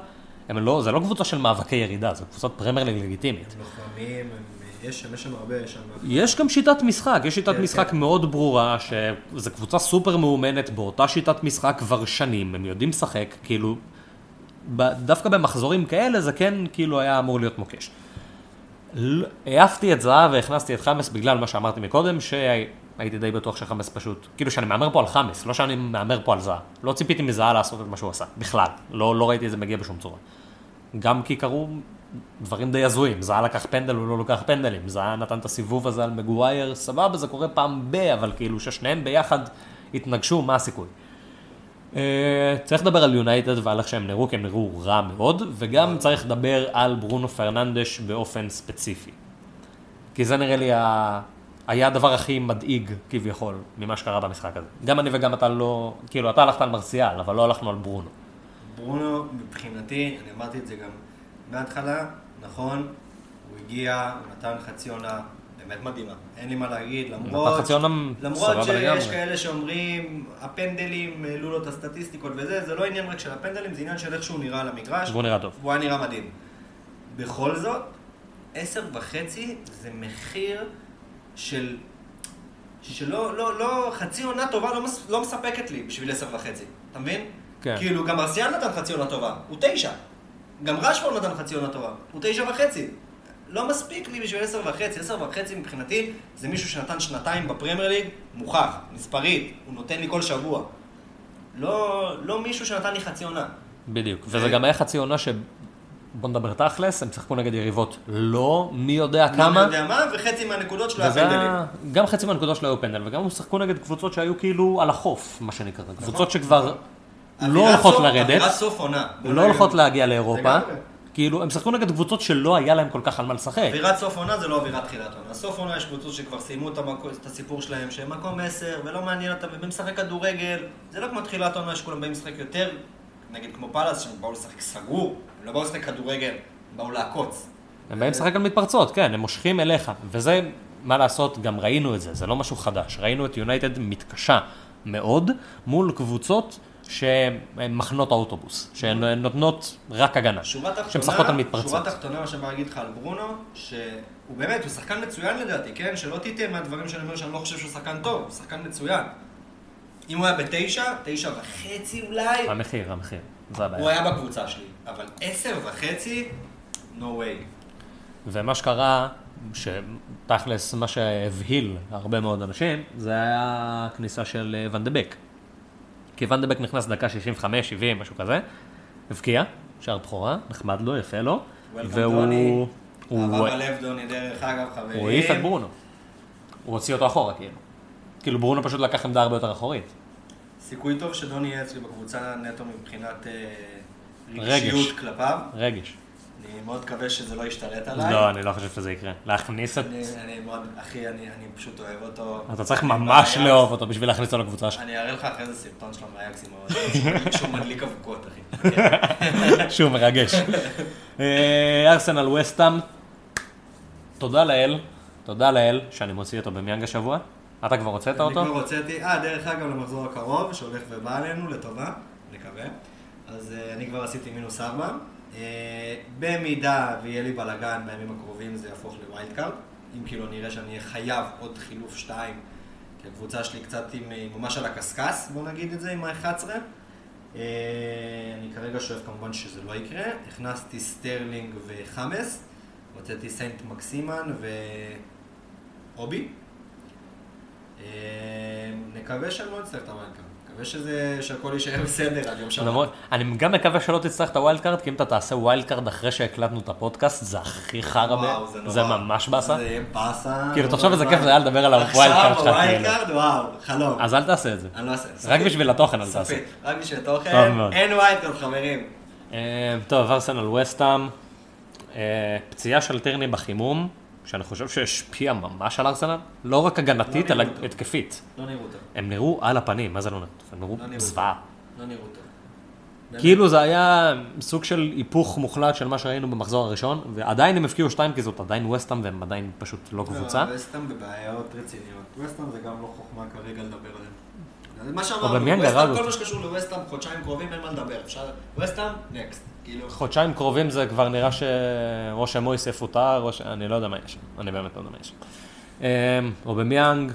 הם לא, זה לא קבוצה של מאבקי ירידה, זו קבוצת פרמייר ליג לגיטימית. לוחמים, הם- יש שם, יש שם הרבה, יש שם... יש גם שיטת משחק, יש שיטת כן, משחק כן. מאוד ברורה, שזו קבוצה סופר מאומנת באותה שיטת משחק כבר שנים, הם יודעים לשחק, כאילו, ב- דווקא במחזורים כאלה זה כן כאילו היה אמור להיות מוקש. העפתי את זהב והכנסתי את חמאס בגלל מה שאמרתי מקודם, שהייתי די בטוח שחמאס פשוט, כאילו שאני מהמר פה על חמאס, לא שאני מהמר פה על זהה. לא ציפיתי מזהה לעשות את מה שהוא עשה, בכלל. לא, לא ראיתי את זה מגיע בשום צורה. גם כי קרו דברים די הזויים, זהה לקח פנדל, הוא לא לקח פנדלים, זהה נתן את הסיבוב הזה על מגווייר, סבבה, זה קורה פעם ב, אבל כאילו ששניהם ביחד התנגשו, מה הסיכוי? אה, צריך לדבר על יונייטד ועל איך שהם נראו, כי הם נראו רע מאוד, וגם צריך לדבר על ברונו פרננדש באופן ספציפי. כי זה נראה לי ה... היה הדבר הכי מדאיג כביכול ממה שקרה במשחק הזה. גם אני וגם אתה לא, כאילו אתה הלכת על מרסיאל, אבל לא הלכנו על ברונו. ברונו, מבחינתי, אני אמרתי את זה גם מההתחלה, נכון, הוא הגיע, הוא נתן חצי עונה באמת מדהימה. אין לי מה להגיד, למרות... למרות שיש. כאלה שאומרים, הפנדלים העלו לו את הסטטיסטיקות וזה, זה לא עניין רק של הפנדלים, זה עניין של איך שהוא נראה על המגרש. והוא נראה טוב. הוא היה נראה מדהים. בכל זאת, עשר וחצי זה מחיר של... שלא, לא, לא, חצי עונה טובה לא, מס, לא מספקת לי בשביל עשר וחצי, אתה מבין? כן. כאילו, גם מרסיאל נתן חצי עונה טובה, הוא תשע. גם רשפורד נתן חצי עונה טובה, הוא תשע וחצי. לא מספיק לי בשביל עשר וחצי, עשר וחצי מבחינתי זה מישהו שנתן שנתיים בפרמייר ליג, מוכח, מספרית, הוא נותן לי כל שבוע. לא, לא מישהו שנתן לי חצי עונה. בדיוק, וזה גם היה חצי עונה ש... בוא נדבר תכלס, הם שיחקו נגד יריבות לא מי יודע לא כמה. יודע מה, וחצי מהנקודות שלו היה פנדלים. גם חצי מהנקודות שלו היו פנדל, וגם הם שיחקו נגד קבוצות שהיו כאילו על החוף, מה שנקרא. קבוצות שכבר לא נכון. אווירת הולכות סוף- לרדת, אווירת סוף עונה. לא. הולכות להגיע לאירופה. כאילו, הם שיחקו נגד קבוצות שלא היה להם כל כך על מה לשחק. אווירת סוף עונה זה לא אווירת תחילת עונה. סוף עונה יש קבוצות שכבר סיימו את, המקו, את הסיפור שלהם, שהם מקום 10, ולא מעניין אותם, ובאים לשחק כדורגל. זה לא כמו תחילת עונה שכולם באים לשחק יותר, נגיד כמו פאלאס, שהם באו לשחק סגור, הם לא באו לשחק כדורגל, הם באו לעקוץ. הם באים לשחק על מתפרצות, כן, הם מושכים אליך. וזה, מה לעשות, גם ראינו את זה, זה לא משהו חדש. ראינו את יונייטד מתקשה מאוד מול קבוצות שהן מחנות האוטובוס, שהן נותנות רק הגנה. שהן משחקות על מתפרצות. שורה תחתונה, מה שבא להגיד לך על ברונו, שהוא באמת, הוא שחקן מצוין לדעתי, כן? שלא תיתן מהדברים שאני אומר שאני לא חושב שהוא שחקן טוב, הוא שחקן מצוין. אם הוא היה בתשע, תשע וחצי אולי, המחיר, המחיר, זה הבעיה. הוא היה בקבוצה שלי. אבל עשר וחצי, no way. ומה שקרה, שתכלס מה שהבהיל הרבה מאוד אנשים, זה היה הכניסה של אה, ואן דה בק. כי ואן דה בק נכנס דקה 65, 70, משהו כזה, הבקיע, שער בכורה, נחמד לו, יפה לו, והוא... דוני. הוא- אהבה בלב דוני, דרך אגב, חברים. הוא העיף את ברונו. הוא הוציא אותו אחורה, כאילו. כאילו ברונו פשוט לקח עמדה הרבה יותר אחורית. סיכוי טוב שדוני יהיה אצלי בקבוצה נטו מבחינת אה. רגשיות כלפיו. רגש. אני מאוד מקווה שזה לא ישתלט עליי. לא, אני לא חושב שזה יקרה. להכניס את... אני, אני מאוד, אחי, אני, אני פשוט אוהב אותו. אתה צריך אני ממש מהאייקס. לאהוב אותו בשביל להכניס אותו לקבוצה שלך. אני אראה לך אחרי זה סרטון שלו מהאייקס עם שהוא מדליק אבוקות, אחי. שהוא מרגש. אה, ארסנל וסטאם, תודה לאל, תודה לאל שאני מוציא אותו במיאנג השבוע. אתה כבר הוצאת אני אותו? כבר הוצאתי, אה, דרך אגב, למחזור הקרוב, שהולך ובא עלינו לטובה, נקווה. אז אה, אני כבר עשיתי מינוס ארבע. אה, במידה ויהיה לי בלאגן בימים הקרובים, זה יהפוך ל wild card. אם כאילו נראה שאני אהיה חייב עוד חילוף שתיים, כי הקבוצה שלי קצת עם, אה, ממש על הקשקש, בוא נגיד את זה, עם ה-11. אה, אני כרגע שואף כמובן שזה לא יקרה. הכנסתי סטרלינג וחאמס, הוצאתי סנט מקסימן ואובי. נקווה שאני לא אצטרך את ה wild card. שזה, שהכל יישאר בסדר עד יום שבת. למרות- אני גם מקווה שלא תצטרך את ה wild card, כי אם אתה תעשה wild card אחרי שהקלטנו את הפודקאסט, זה הכי חרא, וואו, ב- זה נורא. זה ממש באסה. זה באסה. כאילו, תחשוב איזה כיף זה היה לדבר על ה wild card שלך, עכשיו ה wild כאילו. card, וואו, חלום. אז אל תעשה את זה. אני לא אעשה. רק. בשביל התוכן אל תעשה. רק בשביל התוכן. אין wild card, חברים. אה, טוב, ארסנל וסטאם, אה, פציעה של טירני בחימום, שאני חושב שהשפיעה ממש על ארסנל, לא רק הגנתית, לא אלא. התקפית. לא נראו טוב. הם נראו על הפנים, מה זה לא נראו? הם נראו לא זוועה. לא נראו טוב. באמת. כאילו זה היה סוג של היפוך מוחלט של מה שראינו במחזור הראשון, ועדיין הם הפקיעו שתיים, כי זאת עדיין וסטאם והם עדיין פשוט לא קבוצה. לא, וסטאם בבעיות רציניות. וסטאם זה גם לא חוכמה כרגע לדבר עליהם. מה שאמרנו, וסטאם. כל מה שקשור לווסטאם, חודשיים קרובים אין מה לדבר. אפשר... וסטהאם, next. כאילו... חודשיים קרובים זה כבר נראה שאו שמויס יפוטר, או ש... אני לא יודע מה יש שם, אני באמת לא יודע מה יש שם. אובמיאנג,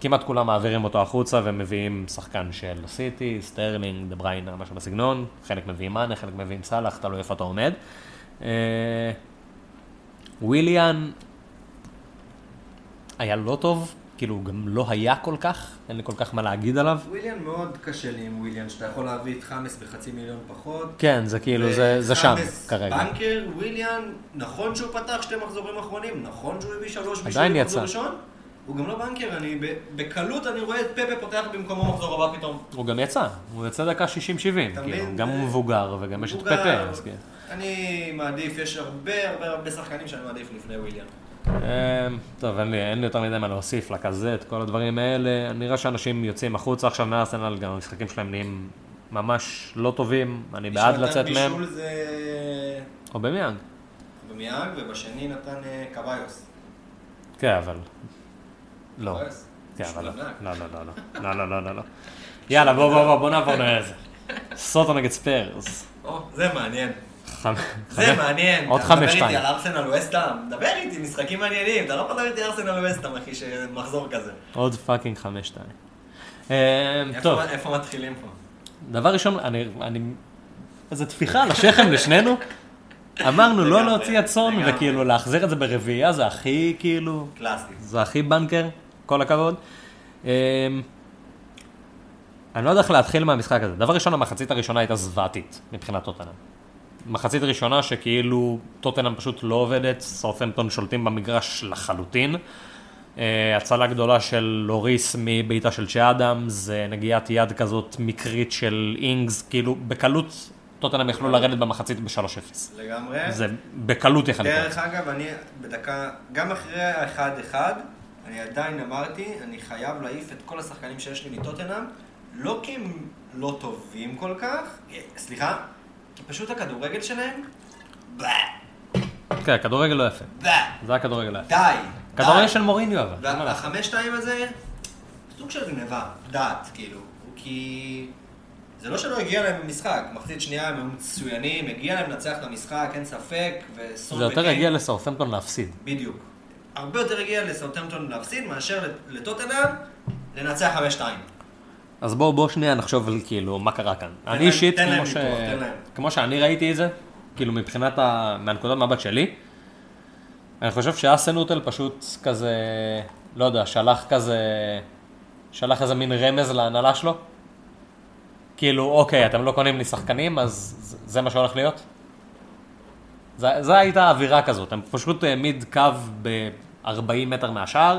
כמעט כולם מעבירים אותו החוצה ומביאים שחקן של סיטי, סטרלינג, דה בריינה, משהו בסגנון, חלק מביאים מאנה, חלק מביאים סאלח, תלוי איפה אתה עומד. אה, וויליאן היה לא טוב, כאילו הוא גם לא היה כל כך, אין לי כל כך מה להגיד עליו. וויליאן מאוד קשה לי עם וויליאן, שאתה יכול להביא את חאמס בחצי מיליון פחות. כן, זה כאילו, זה, זה שם כרגע. בנקר, וויליאן, נכון שהוא פתח שתי מחזורים אחרונים, נכון שהוא הביא שלוש בישולים במחזור. ראשון, הוא גם לא בנקר, אני בקלות אני רואה את פפה פותח במקומו מחזור הבא פתאום. הוא גם יצא, הוא יצא דקה 60-70, אתה כאילו? גם הוא מבוגר וגם יש את. פפה, כן. אני מעדיף, יש הרבה הרבה הרבה שחקנים שאני מעדיף לפני וויליאן. אמ, טוב, אין לי, אין לי יותר מדי מה להוסיף, לכזה, את כל הדברים האלה. נראה שאנשים יוצאים החוצה עכשיו מארסנל, גם המשחקים שלהם נהיים ממש לא טובים, אני בעד לצאת מהם. מי שנתן בישול זה... או במיאנג. במיאנג, ובשני נתן אה, קוויוס. כן, אבל... לא. כן, אבל לא. לא. לא, לא, לא, לא. לא, לא, לא, לא. יאללה, בוא, בוא, בוא, בוא נעבור לזה. סוטו נגד ספיירס. זה מעניין. זה מעניין. עוד אתה חמש, מדבר שתיים. איתי על ארסנל ווסטהאם? דבר איתי, משחקים מעניינים. אתה לא מדבר איתי ארסנל ווסטהאם, אחי, שמחזור כזה. עוד fucking חמש שתיים. איפה- טוב, איפה מתחילים פה? דבר ראשון, אני, איזה טפיחה על השכם לשנינו. אמרנו לא להוציא את סון. וכאילו להחזיר את זה ברביעייה זה הכי כאילו, קלאסי. זה הכי בנקר, כל הכבוד. אמ, אני לא יודע איך להתחיל מהמשחק הזה. דבר ראשון, המחצית הראשונה הייתה זוועתית מבחינת טוטנאם. מחצית ראשונה שכאילו טוטנאם פשוט לא עובדת, סאות'מפטון שולטים במגרש לחלוטין. אה, הצלה גדולה של לוריס מבעיטה של צ'ה אדמס, אה, נגיעת יד כזאת מקרית של אינגס, כאילו בקלות טוטנאם יכלו לרדת במחצית ב-3-0. לגמרי. זה בקלות יכל לקרות. דרך אגב, אני בדקה, גם אחרי ה-1-1, אני עדיין אמרתי, אני חייב להעיף את כל השחקנים שיש לי מטוטנאם, לא כי הם לא טובים כל כך, אה, סליחה, כי פשוט הכדורגל שלהם, כן, כדורגל לא יפה. זה היה כדורגל לא יפה. די. כדורגל. של מוריניו אבל. אין מה לעשות. והחמש שתיים הזה, סוג של גניבה, דעת, כאילו, כי זה לא שלא הגיע להם במשחק, מחצית שנייה הם היו מצוינים, הגיע להם לנצח את המשחק, אין ספק, וסון זה יותר הגיע לסאות'מפטון להפסיד. בדיוק. הרבה יותר הגיע לסאוטהמפטון להפסיד מאשר לטוטנאם לנצח 5-2. אז בואו בואו שנייה נחשוב על כאילו מה קרה כאן. אני להם- אישית, תן כמו ש- תן. כמו שאני ראיתי את זה, כאילו מבחינת, ה- מהנקודת מבט שלי, אני חושב שאסנוטל פשוט כזה, לא יודע, שלח כזה, שלח איזה מין רמז להנהלה שלו. כאילו, אוקיי, אתם לא קונים לי שחקנים, אז זה- זה מה שהולך להיות? זה, זה הייתה אווירה כזאת, הם פשוט העמיד קו ב-40 מטר מהשער,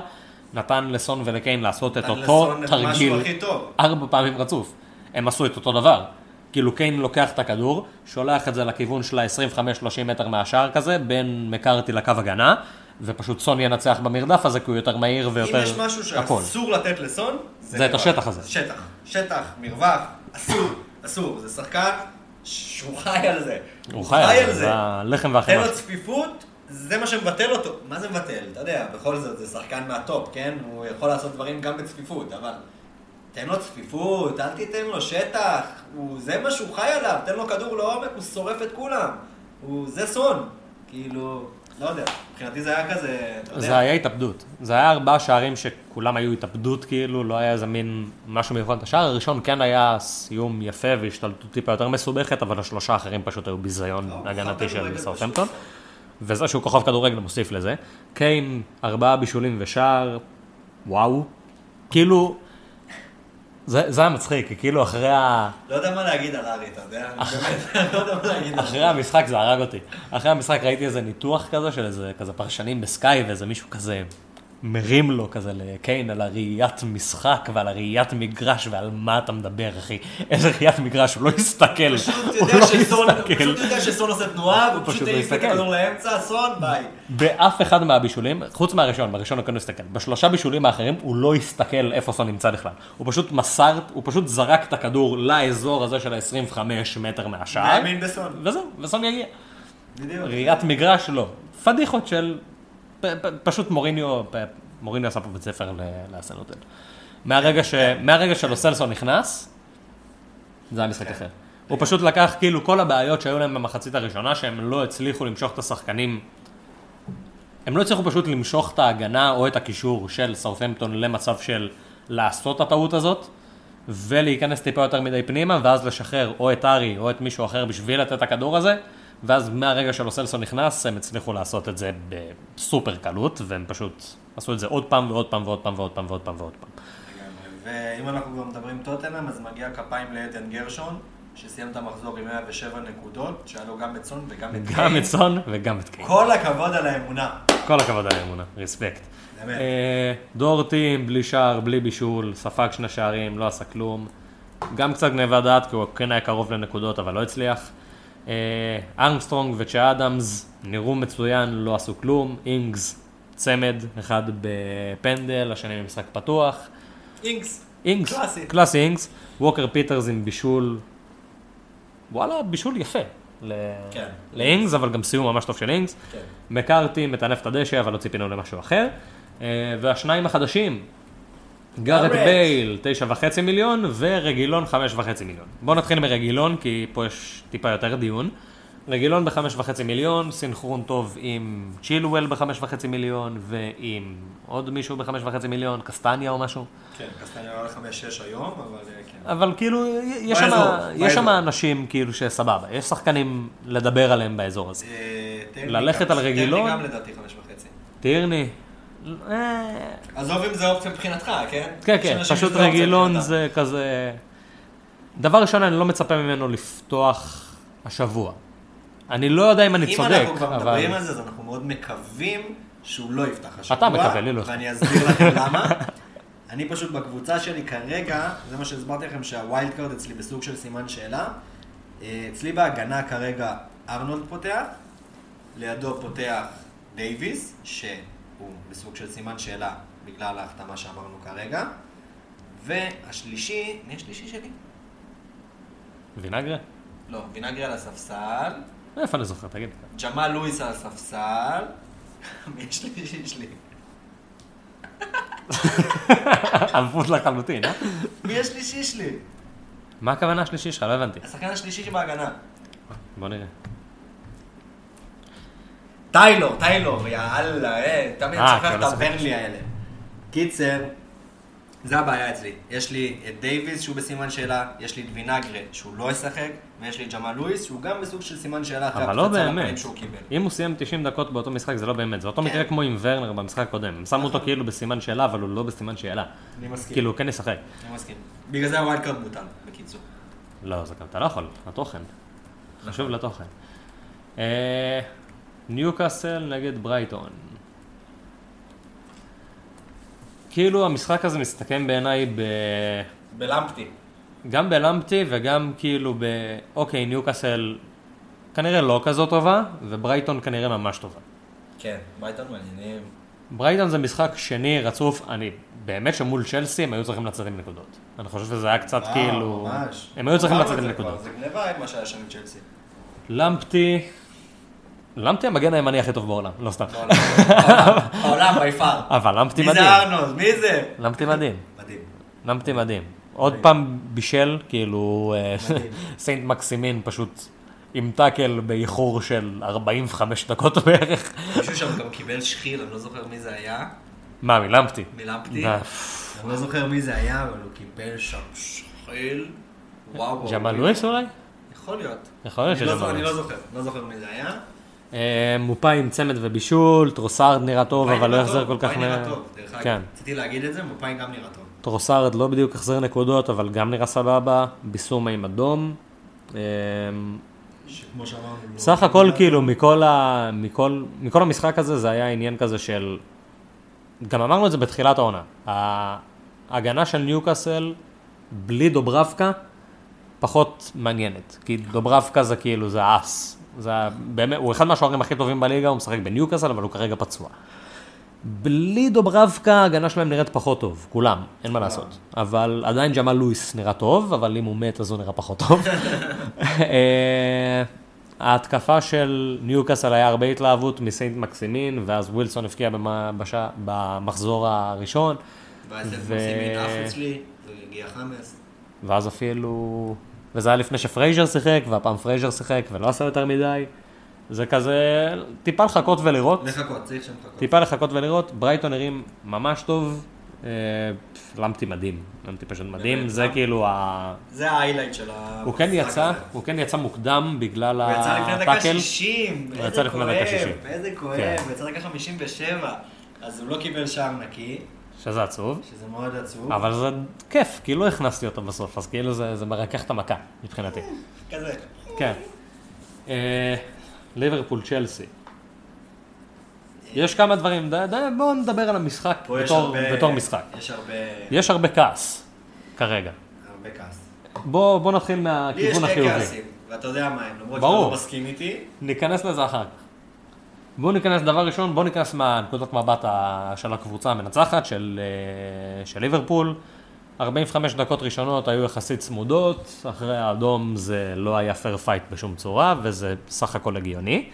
נתן לסון ולקיין לעשות את אותו את תרגיל. ארבע פעמים רצוף. הם עשו את אותו דבר. כאילו קיין לוקח את הכדור, שולח את זה לכיוון של ה-25-30 מטר מהשער כזה, בין מקארתי לקו הגנה, ופשוט סון ינצח במרדף הזה, כי הוא יותר מהיר ויותר... אם יש משהו הכל. שאסור לתת לסון, זה את מרווח. השטח הזה. שטח, שטח, מרווח, אסור, אסור. זה שחקן שהוא חי על זה. הוא חי על זה, זה הלחם תן והחמאה. לו צפיפות, זה מה שמבטל אותו. מה זה מבטל? אתה יודע, בכל זאת זה שחקן מהטופ, כן? הוא יכול לעשות דברים גם בצפיפות, אבל תן לו צפיפות, אל תיתן לו שטח. הוא, זה מה שהוא חי עליו, תן לו כדור לעומק, הוא שורף את כולם. הוא, זה סון. כאילו, לא יודע, מבחינתי זה היה כזה, אתה יודע. זה היה התאבדות. זה היה ארבעה שערים שכולם היו התאבדות כאילו, לא היה איזה מין משהו מיוחד. השער הראשון כן היה סיום יפה והשתלטות טיפה יותר מסובכת, אבל השלושה האחרים פשוט היו ביזיון לא, הגנתי של פשוט. וזה שהוא כוכב כדורגל מוסיף לזה. קיין, ארבעה בישולים ושער, וואו. כאילו, זה, זה היה מצחיק, כי כאילו אחרי, ה... לא יודע מה להגיד על ארי, אתה יודע? באמת, לא יודע מה להגיד על אחרי המשחק זה הרג אותי. אחרי המשחק ראיתי איזה ניתוח כזה של איזה כזה פרשנים בסקאי ואיזה מישהו כזה מרים לו כזה לקיין על הראיית משחק ועל הראיית מגרש ועל מה אתה מדבר אחי. איזה ראיית מגרש, הוא לא. פשוט הוא לא שסון, הוא. פשוט יודע שסון עושה תנועה, והוא פשוט לא העיף את. הכדור לאמצע, סון, ביי. באף אחד מהבישולים, חוץ מהראשון, בראשון הוא כן הסתכל, בשלושה בישולים האחרים הוא לא הסתכל איפה סון נמצא בכלל. הוא פשוט מסר, הוא פשוט זרק את הכדור לאזור הזה של ה-25 מטר מהשער, מאמין בסון. וזהו, וסון יגיע. בדיוק. ראיית מגרש לא. פדיחות של, פשוט מוריניו, מוריניו עשה פה בית ספר לאסנוטל. מהרגע, ש, מהרגע שלוסלסון נכנס, זה היה משחק אחר. הוא פשוט לקח כאילו כל הבעיות שהיו להם במחצית הראשונה, שהם לא הצליחו למשוך את השחקנים, הם לא הצליחו פשוט למשוך את ההגנה או את הקישור של סאות'מפטון למצב של לעשות את הטעות הזאת, ולהיכנס טיפה יותר מדי פנימה, ואז לשחרר או את ארי או את מישהו אחר בשביל לתת את הכדור הזה, ואז מהרגע שלוסלסון נכנס, הם הצליחו לעשות את זה בסופר קלות, והם פשוט עשו את זה עוד פעם ועוד פעם ועוד פעם ועוד פעם ועוד פעם ועוד פעם. ואם אנחנו כבר מדברים טוטנאם, אז מגיע כפיים לעדן גרשון, שסיים את המחזור עם 107 נקודות, שהיה לו גם את סון וגם את גם קיין. את סון וגם את קיין. כל הכבוד על האמונה. כל הכבוד על האמונה, respect. באמת. אה, דורטי, בלי שער, בלי בישול, ספג שני שערים, לא עשה כלום. גם קצת גניבה דעת, כי הוא כן היה קרוב לנקודות, אבל לא הצליח. אה, ארמסטרונג וצ'ה אדמס נראו מצוין, לא עשו כלום. אינגס, צמד, אחד בפנדל, השני במשחק פתוח. אינקס. אינגס, קלאסי. קלאסי אינגס. ווקר פיטרס עם בישול, וואלה, בישול יפה. ל- כן. לאינגס, אבל גם סיום ממש טוב של אינגס. כן. מקארתי מטנף את הדשא, אבל לא ציפינו למשהו אחר. אה, והשניים החדשים, גארת'. בייל, תשע וחצי מיליון, ורגילון, חמש וחצי מיליון. בואו נתחיל מרגילון, כי פה יש טיפה יותר דיון. רגילון בחמש וחצי מיליון, סינכרון טוב עם צ'ילואל בחמש וחצי מיליון, ועם עוד מישהו בחמש וחצי מיליון, קסטניה או משהו. כן, קסטניה עלה לחמש-שש היום, אבל אה, כן. אבל כאילו, יש שם, יש שם. אנשים כאילו שסבבה, יש שחקנים לדבר עליהם באזור הזה. אה, ללכת על רגילון? טרני גם לדעתי חמש וחצי. טירני. אה, עזוב אם זה אופציה מבחינתך, כן? כן, כן, פשוט רגילון. זה כזה... דבר ראשון, אני לא מצפה ממנו לפתוח השבוע. אני לא יודע אם אני אם צודק, אנחנו כבר אבל... מדברים על זה, אז אנחנו מאוד מקווים שהוא לא יפתח השבוע. אתה מקווה, לי לא. ואני אסביר לכם למה. אני פשוט בקבוצה שלי כרגע, זה מה שהסברתי לכם שה wild card אצלי בסוג של סימן שאלה. אה, אצלי בהגנה כרגע ארנולד פותח, לידו פותח דייוויס, שהוא בסוג של סימן שאלה בגלל ההחתמה שאמרנו כרגע. והשלישי, מי השלישי שלי? וינגרה? לא, וינגרי על הספסל. איפה אני זוכר, תגיד. ג'מאל לואיס על הספסל. מי השלישי שלי? אבוד לחלוטין, אה? מי השלישי שלי? מה הכוונה השלישי שלך? לא הבנתי. השחקן השלישי שבהגנה. בוא נראה. טיילור, טיילור, יאללה, אה, תמיד אה, שוכח כן, את לא שחקתי. הברנלי האלה. קיצר, זה הבעיה אצלי. יש לי את דייוויס שהוא בסימן שאלה, יש לי את וינאגרה שהוא לא ישחק, ויש לי את ג'מאל לואיס שהוא גם בסוג של סימן שאלה אחרי לא הפצצה לפנים באמת. שהוא קיבל. אם הוא סיים 90 דקות באותו משחק, זה לא באמת. זה אותו כן. מקרה כמו עם ורנר במשחק הקודם. הם שמו אותו כאילו בסימן שאלה, אבל הוא לא בסימן שאלה. אני מסכים. כאילו, הוא כן ישחק. אני מסכים. בגלל זה ה wild card בוטל, בקיצור. לא, זה גם אתה לא יכול, התוכן. חשוב לתוכן. ניוקאסל נגד ברייטון. כאילו המשחק הזה מסתכם בעיניי ב... בלמפטי. גם בלמפטי וגם כאילו ב... אוקיי, ניוקאסל כנראה לא כזאת טובה, וברייטון כנראה ממש טובה. כן, ברייטון מעניינים. ברייטון זה משחק שני רצוף, אני באמת שמול צ'לסי הם היו צריכים לצאת עם נקודות. אני חושב שזה היה קצת וואו, כאילו... ממש. הם היו צריכים לצאת את עם נקודות. זה גניבה מה שהיה שם עם צ'לסי. למפטי... למפטי המגן הימני הכי טוב בעולם, לא סתם. by far. אבל למפטי מי מדהים. זה ארנולד? מי זה? למפטי מדהים. מדהים. למפטי מדהים. עוד פעם בישל, כאילו אה. סיינט מקסימין פשוט עם טאקל באיחור של 45 דקות בערך. מישהו שם גם קיבל שחיל, אני לא זוכר מי זה היה, מה, מלמפטי? מלמפטי. אני לא זוכר מי זה היה, אבל הוא קיבל שם שחיל. וואו. ג'מאל לואיס אולי? יכול להיות. יכול להיות לא שג'מאל זוכר- אני לואיס. לא זוכר, לא זוכר מי זה היה. אה, מופאי עם צמד ובישול, טרוסארד נראה טוב, אבל לא יחזר כל כך מופאי נראה. טוב, דרך אגב. כן. רציתי להגיד את זה, מופאי גם נראה טוב. טרוסארד לא בדיוק החזר נקודות, אבל גם נראה סבבה. ביסומה עם אדום. אה, שכמו שאמרנו... לא- סך הכל כאילו מכל, ה... מכל, מכל המשחק הזה זה היה עניין כזה של, גם אמרנו את זה בתחילת העונה, ההגנה של ניוקאסל בלי דוברבקה פחות מעניינת, כי דוברבקה זה כאילו זה אס, זה באמת, הוא אחד מהשוערים הכי טובים בליגה, הוא משחק בניוקאסל אבל הוא כרגע פצוע. בלי דוברבקה ההגנה שלהם נראית פחות טוב, כולם, אין מה לעשות. אבל עדיין ג'מאל לואיס נראה טוב, אבל אם הוא מת אז הוא נראה פחות טוב. אה, ההתקפה של ניוקאסל היה הרבה התלהבות מסיינט מקסימין, ואז ווילסון הבקיע במחזור הראשון, ואז מקסימין עף אצלי, והגיע חמאס. ואז אפילו... וזה היה לפני שפרייזר שיחק, והפעם פרייזר שיחק ולא עשה יותר מדי. זה כזה, טיפה לחכות ולראות. לחכות, צריך שם לחכות. טיפה לחכות ולראות, ברייטון נראים ממש טוב, אה, למפטי מדהים, למפטי פשוט מדהים, זה מה? כאילו ה... זה ההיילייט של ה... הוא כן יצא, הוא כן יצא מוקדם בגלל הוא יצא לפני דקה הטאקל. 60, הוא יצא איזה לפני דקה 60. כואב, איזה כואב, כן. הוא יצא דקה 57, אז הוא לא קיבל שער נקי. שזה עצוב, שזה מאוד עצוב. אבל זה כיף, כי לא הכנסתי אותו בסוף, אז כאילו זה, זה מרכך את המכה, מבחינתי. כזה. כן. אה, ליברפול צ'לסי. יש כמה דברים, ד- ד- בואו נדבר על המשחק בתור, הרבה... בתור משחק. יש הרבה... יש הרבה כעס, כרגע. הרבה כעס. בוא, בוא נתחיל לי יש מהכיוון שני החיובי. כעסים, ואתה יודע מה הם, למרות שאתה. לא מסכים איתי. ניכנס לזה אחר כך. בואו ניכנס, דבר ראשון, בואו ניכנס מהנקודת מבט של הקבוצה המנצחת, של, אה, של ליברפול. 45 דקות ראשונות היו יחסית צמודות, אחרי האדום זה לא היה fair fight בשום צורה, וזה סך הכל הגיוני.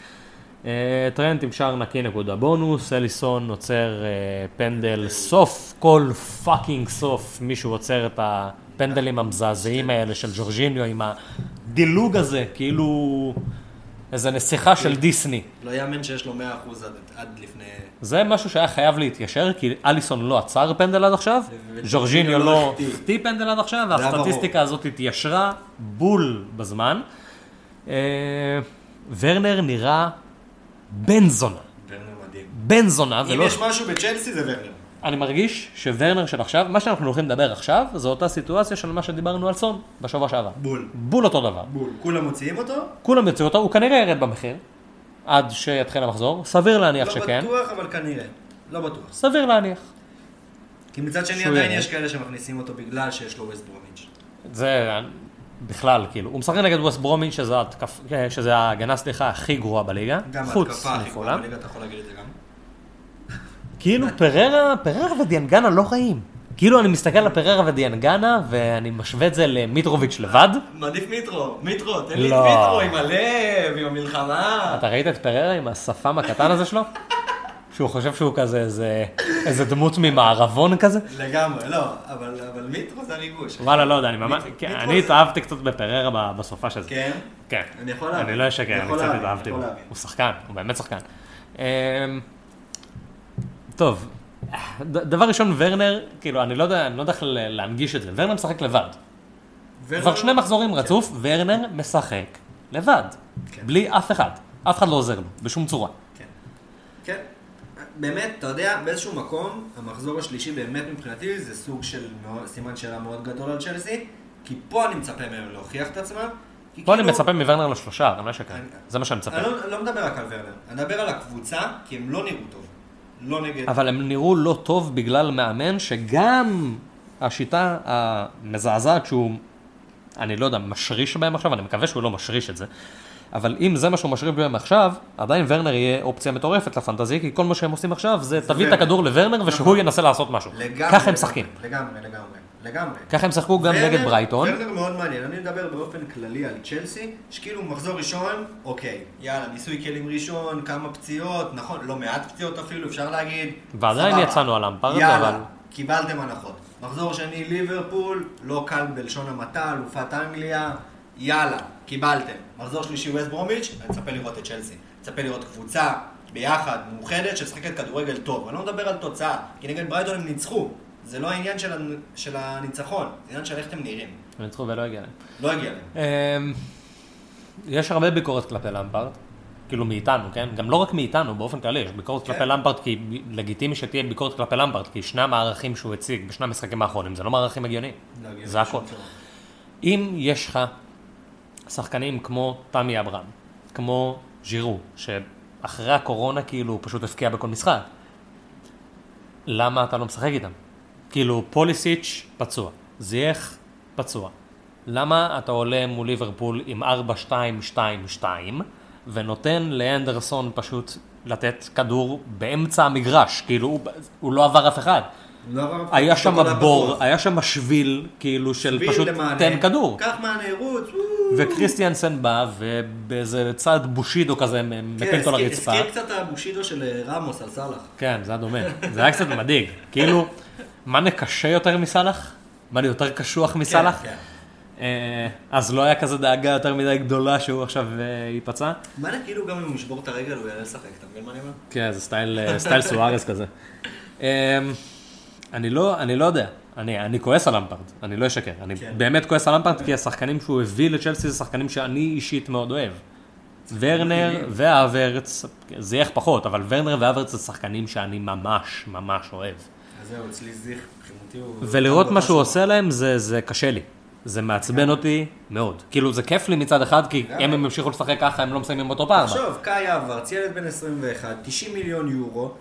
אה, טרנט עם שער נקי נקודה בונוס, אליסון עוצר אה, פנדל, סוף כל fucking סוף, מישהו עוצר את הפנדלים המזעזעים האלה של ג'ורג'יניו עם הדילוג הזה, כאילו איזה נסיכה של דיסני. לא יאמן שיש לו 100% עד, עד לפני... זה משהו שהיה חייב להתיישר, כי אליסון לא עצר פנדל עד עכשיו, ג'ורג'יניו לא לא החטיא. החטיא פנדל עד עכשיו. והסטטיסטיקה הזאת התיישרה בול בזמן. אה, ורנר נראה בן זונה. ורנר מדהים. בן זונה, אם. יש משהו בצ'לסי זה ורנר. אני מרגיש שוורנר של עכשיו, מה שאנחנו הולכים לדבר עכשיו, זו אותה סיטואציה של מה שדיברנו על סון בשבוע שעבר. בול. בול אותו דבר. בול. כולם מוציאים אותו? כולם יוציאו אותו, הוא כנראה ירד במחיר, עד שיתחיל המחזור, סביר להניח לא שכן. בטוח, אבל כנראה. לא בטוח. סביר להניח. כי מצד שני עדיין. יש כאלה שמכניסים אותו בגלל שיש לו ווסט ברומיץ'. זה בכלל, כאילו, הוא משחק נגד ווסט ברומין, שזה, התקפ... שזה ההגנה, סליחה, הכי גרועה בליגה, גם ההתקפה הכי גרועה. בליגה, אתה יכול להגיד את זה גם. כאילו פררה, פררה ודיאנגנה לא רעים. כאילו אני מסתכל על פררה ודיאנגנה, ואני משווה את זה למיטרוביץ' לבד. מעדיף מיטרו, מיטרו, תן לי את לא. מיטרו עם הלב, עם המלחמה. אתה ראית את פררה עם השפם הקטן הזה שלו? שהוא חושב שהוא כזה איזה, איזה דמות ממערבון כזה? לגמרי, לא, אבל אבל מיטרו זה הריגוש. וואלה, לא יודע, אני ממש, כן, זה- אני התאהבתי קצת בפררה בסופה של זה. כן? כן. אני יכול להבין. אני לא אשקר, אני קצת התאהבתי בו. הוא שחקן, הוא באמת שחקן. טוב, דבר ראשון, ורנר, כאילו, אני לא יודע, אני לא יודע איך להנגיש את זה. ורנר משחק לבד. ורנר- כבר שני מחזורים רצוף, ורנר משחק לבד. כן. בלי אף אחד. אף אחד לא עוזר לו, בשום צורה. כן. כן. באמת, אתה יודע, באיזשהו מקום, המחזור השלישי באמת מבחינתי זה סוג של מאוד- סימן שאלה מאוד גדול על צ'לסי, כי פה אני מצפה מהם להוכיח את עצמם. פה אני כאילו- מצפה מוורנר לשלושה, אני לא אשקר. אני- זה מה שאני מצפה. אני לא, לא מדבר רק על ורנר, אני מדבר על הקבוצה, כי הם לא נראו טוב. לא נגד... אבל הם נראו לא טוב בגלל מאמן שגם השיטה המזעזעת שהוא, אני לא יודע, משריש בהם עכשיו, אני מקווה שהוא לא משריש את זה, אבל אם זה מה שהוא משריש בהם עכשיו, עדיין ורנר יהיה אופציה מטורפת לפנטזי, כי כל מה שהם עושים עכשיו זה תביא את. הכדור לוורנר ושהוא נכון. ינסה לעשות משהו. לגמרי. ככה הם משחקים. לגמרי, לגמרי, לגמרי. ככה הם שיחקו גם נגד ברייטון. ורנר מאוד מעניין, אני מדבר באופן כללי על צ'לסי, שכאילו מחזור ראשון, אוקיי, יאללה, ניסוי כלים ראשון, כמה פציעות, נכון, לא מעט פציעות אפילו, אפשר להגיד. ועדיין. יצאנו על אמפרד, יאללה, אבל- קיבלתם הנחות. מחזור שני, ליברפול, לא קל בלשון המעטה, אלופת אנגליה, יאללה, קיבלתם. מחזור שלישי, ווסט ברומיץ', אני מצפה לראות את צ'לסי. מצפה לראות קבוצה ביחד, מאוחדת, שמשחקת כדורגל טוב. אני לא מדבר על תוצאה, כי נגד ברייטון הם ניצחו. זה לא העניין של, של הניצחון, זה עניין של איך אתם נראים. הם ניצחו ולא הגיע להם. לא הגיע להם. אמ, יש הרבה ביקורת כלפי למפרד, כאילו מאיתנו, כן? גם לא רק מאיתנו, באופן כללי, יש ביקורת כן. כלפי למפרד, כי לגיטימי שתהיה ביקורת כלפי למפרד, כי שני המערכים שהוא הציג בשני המשחקים האחרונים, זה לא מערכים הגיוניים, לא זה הכל. אם יש לך שחקנים כמו תמי אברהם, כמו ז'ירו, שאחרי הקורונה כאילו הוא פשוט הפקיע בכל משחק, למה אתה לא משחק איתם? כאילו פוליסיץ' פצוע, זייח פצוע. למה אתה עולה מול ליברפול עם 4-2-2-2 ונותן לאנדרסון פשוט לתת כדור באמצע המגרש, כאילו הוא, הוא לא עבר אף אחד. לא היה שם בור. היה שם שביל, כאילו של שביל פשוט למענה. תן כדור. קח וואו. וקריסטיאנסן בא, ובאיזה צעד בושידו כזה, מפיל אותו לרצפה. הזכיר קצת הבושידו של אה, רמוס על סאלח. כן, זה היה דומה. זה היה קצת מדאיג. כאילו, מאנה קשה יותר מסאלח? מאנה יותר קשוח מסאלח? כן, כן. אה, אז לא היה כזה דאגה יותר מדי גדולה שהוא עכשיו אה, ייפצע? מה כאילו גם אם הוא ישבור את הרגל הוא יעלה לשחק, אתה מבין מה אני אומר? כן, זה סטייל, סטייל סוארס כזה. אני לא, אני לא יודע. אני, אני כועס על למפארד, אני לא אשקר. אני כן. באמת כועס על למפארד, כי השחקנים שהוא הביא לצ'לסי זה שחקנים שאני אישית מאוד אוהב. ורנר מדהימים. והאברץ, זיאש פחות, אבל ורנר והאברץ זה שחקנים שאני ממש ממש אוהב. אז זהו, אצלי זיאש, מבחינתי הוא... ולראות מה שהוא. עושה להם זה, זה קשה לי. זה מעצבן אותי מאוד. כאילו זה כיף לי מצד אחד, כי. אם הם ימשיכו לשחק ככה הם לא מסיימים אותו פעם. תחשוב, קאי האברץ, ילד בן 21, 90 מיליון יורו,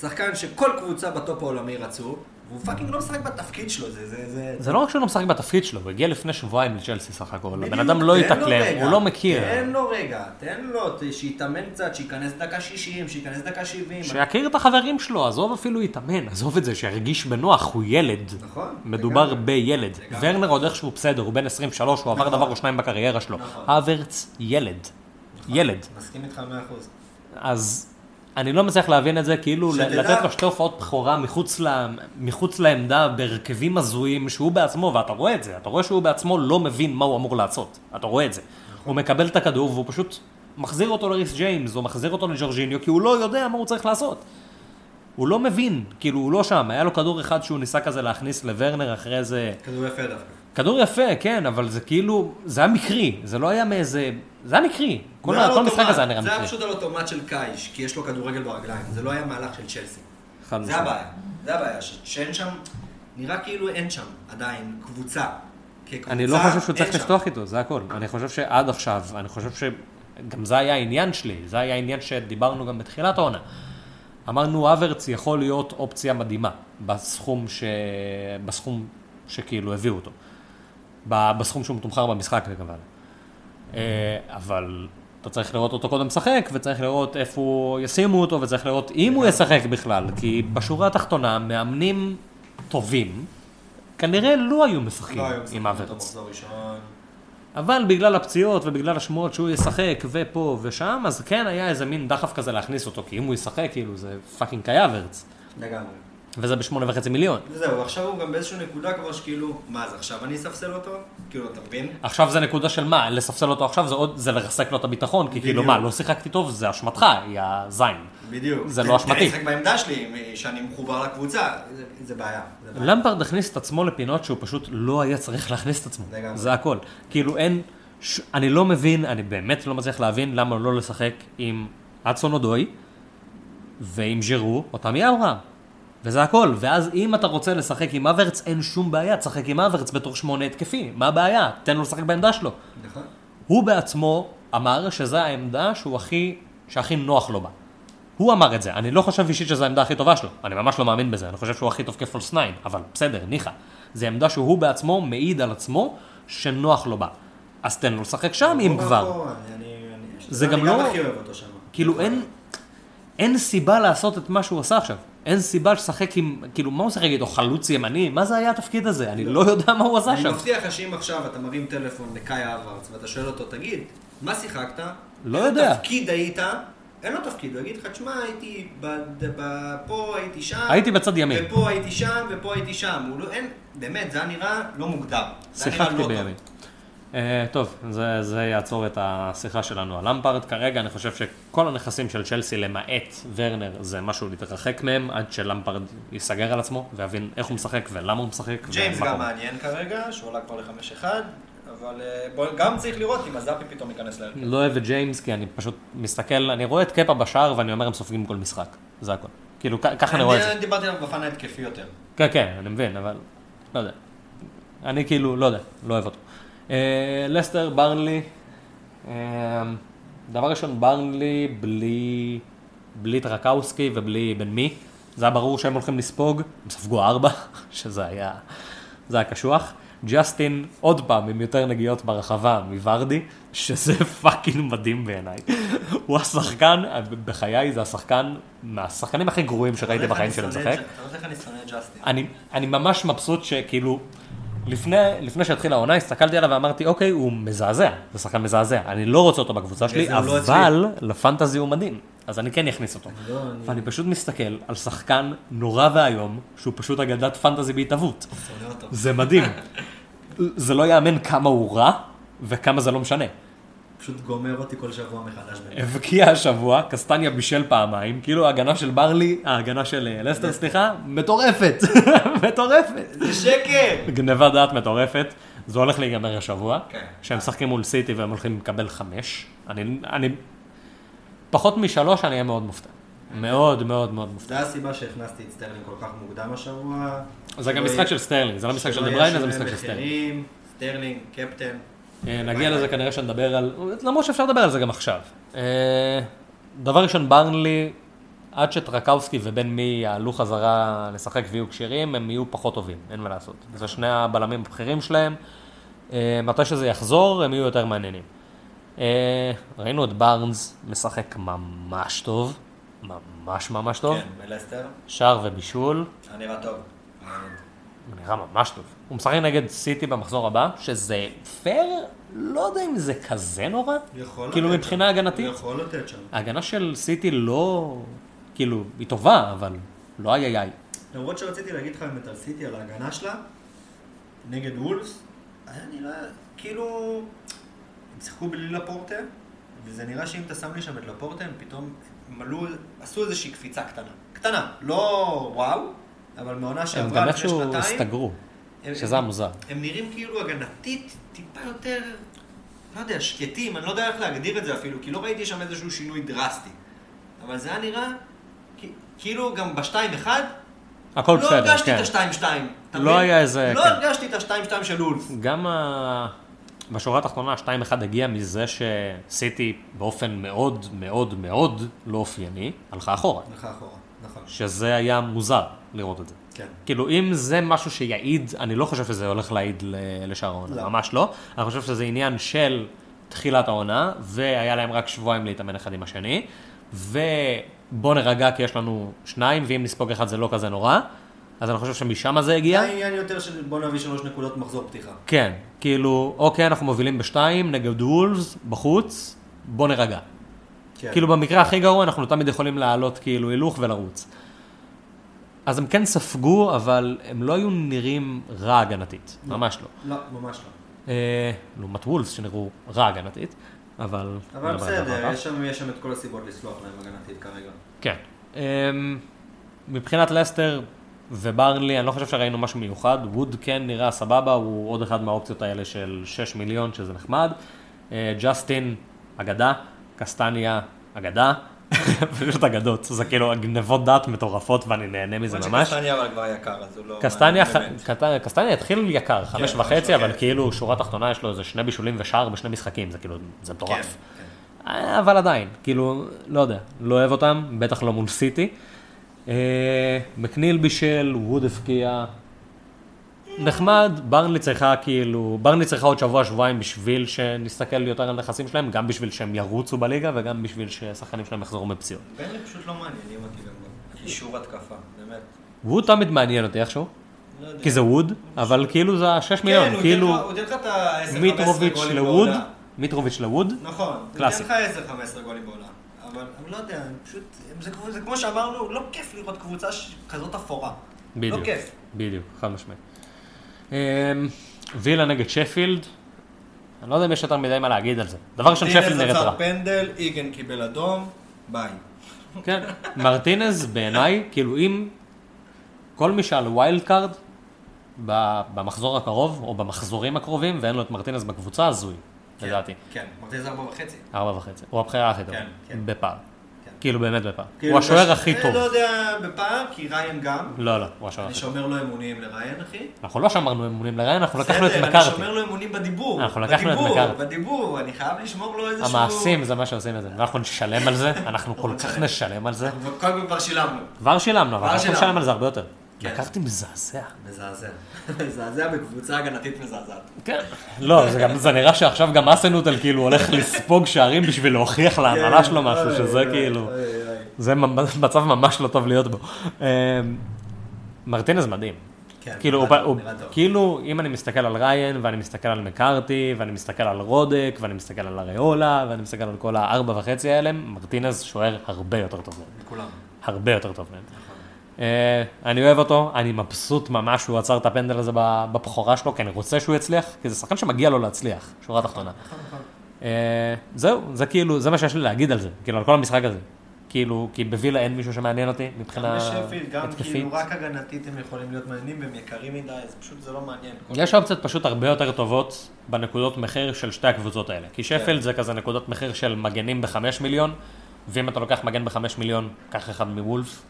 שחקן שכל קבוצה בטופ העולמי רצו, והוא fucking לא משחק בתפקיד שלו, זה... זה, זה... זה לא רק שהוא לא משחק בתפקיד שלו, הוא הגיע לפני שבועיים לצ'לסי סך הכל. הבן אדם לא התאקלם, הוא לא מכיר. תן לו רגע, תן לו, שיתאמן קצת, שייכנס דקה 60, שייכנס דקה 70. שיכיר את החברים שלו, עזוב אפילו להתאמן, עזוב את זה, שירגיש בנוח, הוא ילד. נכון. מדובר. בילד. ורנר עוד איכשהו בסדר, הוא בן 23, הוא עבר נכון. דבר או שניים בקריירה שלו. נכון. אברץ, ילד. ילד. מסכים איתך 100%. אז אני לא מצליח להבין את זה, כאילו שתדע- לתת לו שתי הופעות בכורה מחוץ, ל... מחוץ לעמדה בהרכבים הזויים שהוא בעצמו, ואתה רואה את זה, אתה רואה שהוא בעצמו לא מבין מה הוא אמור לעשות, אתה רואה את זה. הוא מקבל את הכדור והוא פשוט מחזיר אותו לריס ג'יימס, או מחזיר אותו לג'ורג'יניו, כי הוא לא יודע מה הוא צריך לעשות. הוא לא מבין, כאילו הוא לא שם, היה לו כדור אחד שהוא ניסה כזה להכניס לוורנר אחרי זה... כדור יפה דווקא. כדור יפה, כן, אבל זה כאילו, זה היה מקרי, זה לא היה מאיזה... זה היה מקרי. כל, המשחק הזה היה נראה זה היה מקרי. פשוט על אוטומט של קאיש, כי יש לו כדורגל ברגליים, זה לא היה מהלך של צ'לסי. זה. הבעיה, זה הבעיה, שאין שם, נראה כאילו אין שם עדיין קבוצה. כקבוצה, אני לא חושב שהוא צריך. לפתוח איתו, זה הכל. אני חושב שעד עכשיו, אני חושב שגם זה היה העניין שלי, זה היה העניין שדיברנו גם בתחילת העונה. אמרנו, אברץ יכול להיות אופציה מדהימה בסכום, ש... בסכום שכאילו הביאו אותו. בסכום שהוא מתומחר במשחק כמובן. אה, אבל אתה צריך לראות אותו קודם משחק, וצריך לראות איפה ישימו אותו, וצריך לראות אם הוא ישחק בכלל, כי בשורה התחתונה, מאמנים טובים, כנראה לא היו משחקים לא עם האברץ. אבל בגלל הפציעות ובגלל השמועות שהוא ישחק ופה ושם, אז כן היה איזה מין דחף כזה להכניס אותו, כי אם הוא ישחק, כאילו, זה פאקינג קאי אברץ. לגמרי. וזה בשמונה וחצי מיליון. וזהו, עכשיו הוא גם באיזושהי נקודה כבר שכאילו, מה, אז עכשיו אני אספסל אותו? כאילו, אתה מבין? עכשיו זה נקודה של מה, לספסל אותו עכשיו זה עוד, זה לרסק לו את הביטחון, כי כאילו. מה, לא שיחקתי טוב, זה אשמתך, יא זין. בדיוק. זה לא אשמתי. לשחק בעמדה שלי, שאני מחובר לקבוצה, זה- זה בעיה. זה. למפרד הכניס את עצמו לפינות שהוא פשוט לא היה צריך להכניס את עצמו. זה הכל. כאילו אין. אני לא מבין, אני באמת לא מצליח להבין למה לא לשחק עם אדסון אודוי ועם ז'ירו או תמי אברהם. וזה הכל. ואז אם אתה רוצה לשחק עם אברץ, אין שום בעיה, תשחק עם אברץ בתור שמונה התקפי. מה הבעיה? תן לו לשחק בעמדה שלו. נכון. הוא בעצמו אמר שזו העמדה שהוא הכי, שהכי נוח לו בה. הוא אמר את זה, אני לא חושב אישית שזו העמדה הכי טובה שלו, אני ממש לא מאמין בזה, אני חושב שהוא הכי טוב כפולס 9, אבל בסדר, ניחא. זו עמדה שהוא בעצמו מעיד על עצמו שנוח לו בה. אז תן לו לשחק שם אם אחורה, כבר. אחורה, אני- אני- זה גם לא-. כאילו אין סיבה לעשות את מה שהוא עשה עכשיו. אין סיבה לשחק עם, כאילו, מה הוא שיחק איתו? חלוץ ימני? מה זה היה התפקיד הזה? אני לא יודע מה הוא עשה אני שם. מבטיח לך שאם עכשיו אתה מרים טלפון לקאי אברץ ואתה שואל אותו, תגיד, מה שיחקת? לא איזה יודע. תפקיד היית? אין לו תפקיד, הוא יגיד לך, תשמע, הייתי פה, הייתי שם. הייתי בצד ימין. ופה הייתי שם, ופה הייתי שם. הוא לא, אין, באמת, זה היה נראה לא מוגדר. שיחקתי לא. בימין. אה, טוב, זה, זה יעצור את השיחה שלנו על למפרד. כרגע אני חושב שכל הנכסים של צ'לסי, למעט ורנר, זה משהו להתרחק מהם, עד שלמפרד ייסגר על עצמו, ויבין איך הוא משחק ולמה הוא משחק. ג'יימס גם. מעניין כרגע, שהוא עלה כבר לחמש אחד, אבל אה, בוא, גם צריך לראות אם הזאפי פתאום ייכנס להרכב. לא אוהב את ג'יימס, כי אני פשוט מסתכל, אני רואה את קפה בשער ואני אומר, הם סופגים כל משחק. זה הכל. כאילו, ככה אני רואה את זה. אני דיברתי עליו בפן ההתקפי יותר. כן, כן, אני מבין, אבל לא יודע. אני כאילו, לא יודע, לא אוהב אותו. אה, לסטר, ברנלי, אה, דבר ראשון, ברנלי בלי, בלי טרקאוסקי ובלי בן מי. זה היה ברור שהם הולכים לספוג, הם ספגו ארבע, שזה היה, זה היה קשוח. ג'סטין, עוד פעם, עם יותר נגיעות ברחבה מוורדי, שזה fucking מדהים בעיניי. הוא השחקן, בחיי זה השחקן, מהשחקנים הכי גרועים שראיתי בחיים שלי משחק. אתה יודע איך אני שונא את ג'סטין. אני ממש מבסוט שכאילו, לפני, לפני שהתחילה העונה, הסתכלתי עליו ואמרתי, אוקיי, הוא מזעזע, זה שחקן מזעזע. אני לא רוצה אותו בקבוצה שלי, זה הוא לא אבל לפנטזי הוא מדהים, אז אני כן אכניס אותו. לא, אני- ואני פשוט מסתכל על שחקן נורא ואיום, שהוא פשוט אגדת פנטזי בהתהוות. זה מדהים. זה לא יאמן כמה הוא רע, וכמה זה לא משנה. פשוט גומר אותי כל שבוע מחדש. הבקיע השבוע, קסטניה בישל פעמיים, כאילו ההגנה של ברלי, ההגנה של אה, לסטר, סליחה, מטורפת, מטורפת. זה שקר! גנבת דעת מטורפת, זה הולך להיגמר השבוע, כן. כשהם משחקים מול סיטי והם הולכים לקבל חמש, אני, אני, פחות משלוש אני אהיה מאוד מופתע. מאוד מאוד מאוד מופתע. זה הסיבה שהכנסתי את סטרלינג כל כך מוקדם השבוע. זה גם שלא משחק של סטרלינג, זה לא משחק של דה בריינה, זה משחק של סטרלינג. סטרלינג, קפטן. אה, נגיע לזה כנראה שנדבר על, למרות שאפשר לדבר על זה גם עכשיו. אה, דבר ראשון, ברנלי, עד שטרקאוסקי ובן מי יעלו חזרה לשחק ויהיו כשירים, הם יהיו פחות טובים, אין מה לעשות. זה שני הבלמים הבכירים שלהם. אה, מתי שזה יחזור, הם יהיו יותר מעניינים. ראינו את בארנס משחק ממש טוב, ממש ממש טוב. כן, בלסטר. שער ובישול, נראה טוב. הוא נראה ממש טוב. הוא משחק נגד סיטי במחזור הבא, שזה פייר, לא יודע אם זה כזה נורא. יכול כאילו לתת מבחינה. הגנתית, יכול לתת שם. ההגנה של סיטי לא, כאילו, היא טובה, אבל לא איי איי איי. למרות שרציתי להגיד לך באמת על סיטי, על ההגנה שלה, נגד וולס, היה נראה כאילו... הם שיחקו בלי לפורטה, וזה נראה שאם אתה שם לי שם את לפורטה, הם פתאום מלאו, עשו איזושהי קפיצה קטנה. קטנה, לא וואו, אבל מעונה הם שעברה גם לפני איכשהו שנתיים, הסתגרו, הם- שזה המוזר. הם נראים כאילו הגנתית טיפה יותר, לא יודע, שקטים, אני לא יודע איך להגדיר את זה אפילו, כי לא ראיתי שם איזשהו שינוי דרסטי. אבל זה היה נראה, כאילו גם ב-2-1, הכל לא בסדר, הרגשתי כן. את ה-2-2. אתה לא מבין? היה איזה- לא כן. הרגשתי את ה-2-2 של אולף. גם ה... בשורה התחתונה, 2-1 הגיע מזה שסיטי באופן מאוד מאוד מאוד לא אופייני, הלכה אחורה. הלכה אחורה, נכון. שזה היה מוזר לראות את זה. כן. כאילו, אם זה משהו שיעיד, אני לא חושב שזה הולך להעיד לשאר העונה, לא. ממש לא. אני חושב שזה עניין של תחילת העונה, והיה להם רק שבועיים להתאמן אחד עם השני, ובוא נרגע כי יש לנו שניים, ואם נספוג אחד זה לא כזה נורא, אז אני חושב שמשם זה זה הגיע. העניין יותר של בוא נביא שלוש נקודות מחזור פתיחה. כן, כאילו, אוקיי, אנחנו מובילים בשתיים נגד וולפס, בחוץ, בוא נרגע. כן. כאילו במקרה הכי גרוע אנחנו תמיד יכולים לעלות כאילו הילוך ולרוץ. אז הם כן ספגו, אבל הם לא היו נראים רע הגנתית, ממש לא. לא, ממש לא. אה, לעומת וולס שנראו רע הגנתית, אבל... אבל בסדר. יש שם, יש שם את כל הסיבות לסלוח להם הגנתית כרגע. כן. אמ, מבחינת לסטר וברנלי, אני לא חושב שראינו משהו מיוחד. ווד כן נראה סבבה, הוא עוד אחד מהאופציות האלה של 6 מיליון, שזה נחמד. אה, ג'סטין, אגדה. קסטניה, אגדה. פשוט אגדות. זה כאילו גנבות דעת מטורפות ואני נהנה מזה ממש. שקסטניה אבל כבר יקר, אז הוא לא... קסטניה, קסטניה התחיל יקר, חמש חמש וחצי, אבל וחצי. כאילו שורה תחתונה יש לו איזה שני בישולים ושער בשני משחקים, זה כאילו, זה מטורף. כן, כן. אה, אבל עדיין, כאילו, לא יודע, לא אוהב אותם, בטח לא מול סיטי. אה, מקניל בישל, ווד הבקיע. נחמד, ברנלי צריכה כאילו, ברנלי צריכה עוד שבוע, שבועיים בשביל שנסתכל יותר על נכסים שלהם, גם בשביל שהם ירוצו בליגה וגם בשביל ששחקנים שלהם יחזרו מפציעות. בנלי פשוט לא מעניינים אותי גם בקישור התקפה, באמת. ווד תמיד מעניין אותי איכשהו, לא. כי זה ווד, אבל כאילו זה השש כן, מיליון, כאילו ייתן לך- הוא ייתן לך את ה-10-15 מיטרוביץ' לווד. מיטרוביץ' לווד, נכון, קלאסי. הוא ייתן לך 10-15 גולים בעונה. אבל אני לא יודע, פשוט, זה, כמו- זה כמו שאמרנו, לא כיף לראות קבוצה כזאת אפורה. בדיוק. לא כיף. בדיוק, חד משמעית. אמ, וילה נגד שפילד, אני לא יודע אם יש יותר מדי מה להגיד על זה. דבר ראשון, שפילד נראית רע. פנדל, איגן קיבל אדום, ביי. כן, מרטינז בעיניי, כאילו אם כל מי שעל wild card במחזור הקרוב, או במחזורים הקרובים, ואין לו את מרטינז בקבוצה, הזוי, לדעתי. כן, מרטינז ארבע וחצי. ארבע וחצי. הוא הבחירה הכי טובה. כן, כן. בפער. כאילו באמת בפער. כאילו, הוא השוער הכי אה, טוב. לא יודע, בפער, כי ריין גם. לא, לא, הוא השוער אני הכי טוב. שומר לו אמונים לריין, אחי. אנחנו לא שמרנו אמונים לריין, אנחנו לקחנו את בסדר, מקארתי. אני שומר לו אמונים בדיבור. אנחנו לקחנו את בדיבור, מקארתי. בדיבור, אני חייב לשמור לו איזשהו... המעשים זה מה שעושים את זה. ואנחנו נשלם על זה, אנחנו כל כך נשלם על זה. קודם כל כבר שילמנו. כבר שילמנו, אבל אנחנו. נשלם על זה הרבה יותר. כן. לקחתי מזעזע. מזעזע. מזעזע בקבוצה הגנתית מזעזעת. כן. לא, זה גם, זה נראה שעכשיו גם אסנוטל כאילו הולך לספוג שערים בשביל להוכיח להנהלה שלו משהו, שזה כאילו. זה מצב ממש לא טוב להיות בו. אה, מרטינז מדהים. כן, כאילו, הוא, הוא. כאילו, אם אני מסתכל על ריין, ואני מסתכל על מקארתי, ואני מסתכל על רודק, ואני מסתכל על אריולה, ואני מסתכל על כל הארבע וחצי האלה, מרטינז שוער הרבה יותר טוב מהם. כולם. הרבה יותר טוב מהם. אה, אני אוהב אותו, אני מבסוט ממש שהוא עצר את הפנדל הזה בבכורה שלו, כי אני רוצה שהוא יצליח, כי זה שחקן שמגיע לו להצליח, שורה תחתונה. נכון, נכון. אה, זהו, זה כאילו, זה מה שיש לי להגיד על זה, כאילו, על כל המשחק הזה. כאילו, כי בווילה אין מישהו שמעניין אותי גם מבחינה בשפילד, גם התקפית. כאילו רק הגנתית הם יכולים להיות מעניינים והם יקרים מדי, אז פשוט זה לא מעניין. יש אופציות פשוט הרבה יותר טובות בנקודות מחיר של שתי הקבוצות האלה. כי שפילד זה כזה נקודות מחיר של מגנים בחמש מיליון, ואם אתה לוקח מגן בחמש מיליון, קח אחד מוולף,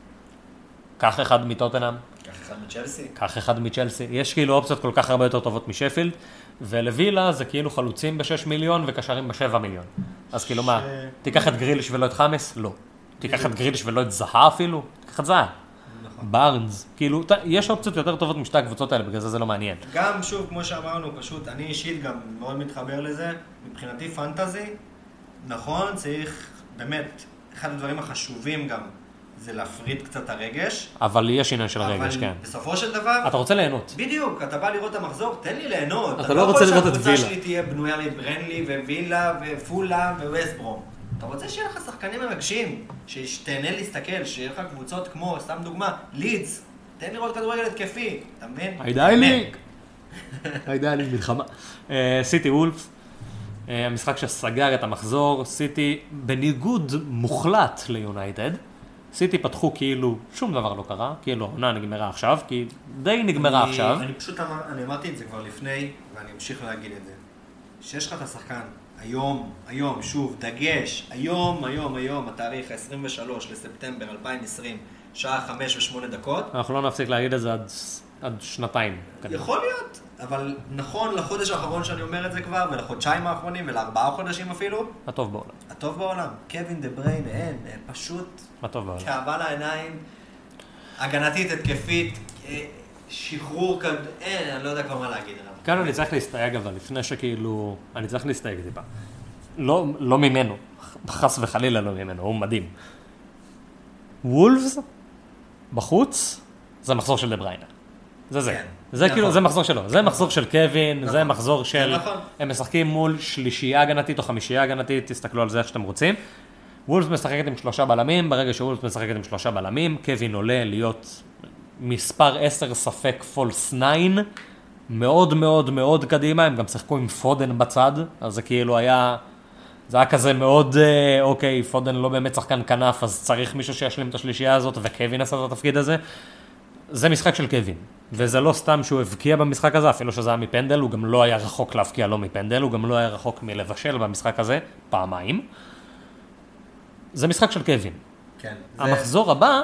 קח אחד מטוטנאם, קח אחד מצ'לסי. קח אחד מצ'לסי. יש כאילו אופציות כל כך הרבה יותר טובות משפילד, ולווילה זה כאילו חלוצים בשש מיליון וקשרים בשבע מיליון. אז כאילו מה, תיקח את גריליש ולא את חמאס? לא. תיקח את גריליש ולא את זהה אפילו? תיקח את זהה. נכון. בארנס. כאילו, יש אופציות יותר טובות משתי הקבוצות האלה, בגלל זה זה לא מעניין. גם, שוב, כמו שאמרנו, פשוט, אני אישית גם מאוד מתחבר לזה. מבחינתי פנטזי, נכון, צריך, באמת, אחד הדברים החשובים גם, זה להפריד קצת את הרגש. אבל יש עניין של רגש, כן. אבל בסופו של דבר, אתה רוצה ליהנות. בדיוק, אתה בא לראות את המחזור, תן לי ליהנות. אתה לא רוצה לראות את שהקבוצה וילה. שלי תהיה בנויה מברנלי ווילה ופולה וווסטברום. אתה רוצה שיהיה לך שחקנים מרגשים, שתהנה להסתכל, שיהיה לך קבוצות כמו, סתם דוגמה, לידס, תן לראות כדורגל התקפי, אתה מבין? הידי ליג. הידי ליג מלחמה. אה, סיטי וולף, אה, המשחק שסגר את המחזור, סיטי בניגוד מוחלט ליונייטד. סיטי פתחו כאילו שום דבר לא קרה, כאילו העונה נגמרה עכשיו, כי די נגמרה אני- עכשיו. אני פשוט אמר, אני אמרתי את זה כבר לפני, ואני אמשיך להגיד את זה. שיש לך את השחקן, היום, היום, שוב, דגש, היום, היום, היום, התאריך ה-23 לספטמבר 2020, שעה 5 ו-8 דקות. אנחנו לא נפסיק להגיד את זה עד, עד שנתיים. כנראה. יכול להיות, אבל נכון לחודש האחרון שאני אומר את זה כבר, ולחודשיים האחרונים, ולארבעה חודשים אפילו, הטוב בעולם. הטוב בעולם. קווין דה בריין, אין, אין, פשוט הטוב בעולם. כאבה לעיניים, הגנתית, התקפית, אה, שחרור כד... אין, אני לא יודע כבר מה להגיד עליו. כאן אני צריך להסתייג אבל, לפני שכאילו, אני צריך להסתייג טיפה. לא, לא ממנו, חס וחלילה לא ממנו, הוא מדהים. וולפס, בחוץ, זה מחזור של דה בריינה. זה זה. כן, זה נכון. כאילו, זה מחזור שלו. זה מחזור של קווין, זה נכון. מחזור של... זה נכון. הם משחקים מול שלישייה הגנתית או חמישייה הגנתית, תסתכלו על זה איך שאתם רוצים. וולפס משחקת עם שלושה בלמים, ברגע שוולפס משחקת עם שלושה בלמים, קווין עולה להיות מספר 10 ספק false 9, מאוד מאוד מאוד קדימה, הם גם שיחקו עם פודן בצד, אז זה כאילו היה, זה היה כזה מאוד, אה, אוקיי, פודן לא באמת שחקן כנף, אז צריך מישהו שישלים את השלישייה הזאת, וקווין עשה את התפקיד הזה. זה משחק של קווין, וזה לא סתם שהוא הבקיע במשחק הזה, אפילו שזה היה מפנדל, הוא גם לא היה רחוק להבקיע לא מפנדל, הוא גם לא היה רחוק מלבשל במשחק הזה, פעמיים. זה משחק של קווין. כן. זה המחזור הבא,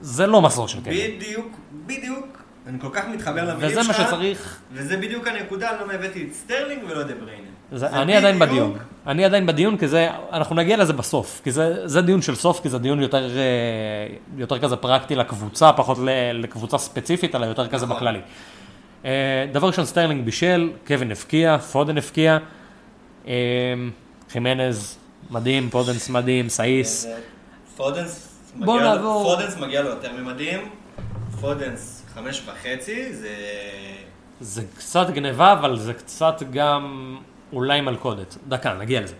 זה לא מחזור של קווין. בדיוק, בדיוק. אני כל כך מתחבר למילים וזה שלך. מה שצריך, וזה בדיוק הנקודה, למה הבאתי את סטרלינג ולא את דה בריינה. זה, זה אני עדיין בדיון. אני עדיין בדיון, כי זה, אנחנו נגיע לזה בסוף. כי זה, זה דיון של סוף, כי זה דיון יותר, אה, יותר כזה פרקטי לקבוצה, פחות לקבוצה ספציפית, אלא יותר כזה נכון. בכללי. אה, דבר ראשון, סטרלינג בישל, קווין הבקיע, פודן הבקיע, אה, חימנז מדהים, פודנס מדהים, סאיס. פודנס מגיע. פודנס מגיע לו יותר ממדים. פודנס חמש וחצי, זה... זה קצת גניבה, אבל זה קצת גם אולי מלכודת. דקה, נגיע לזה.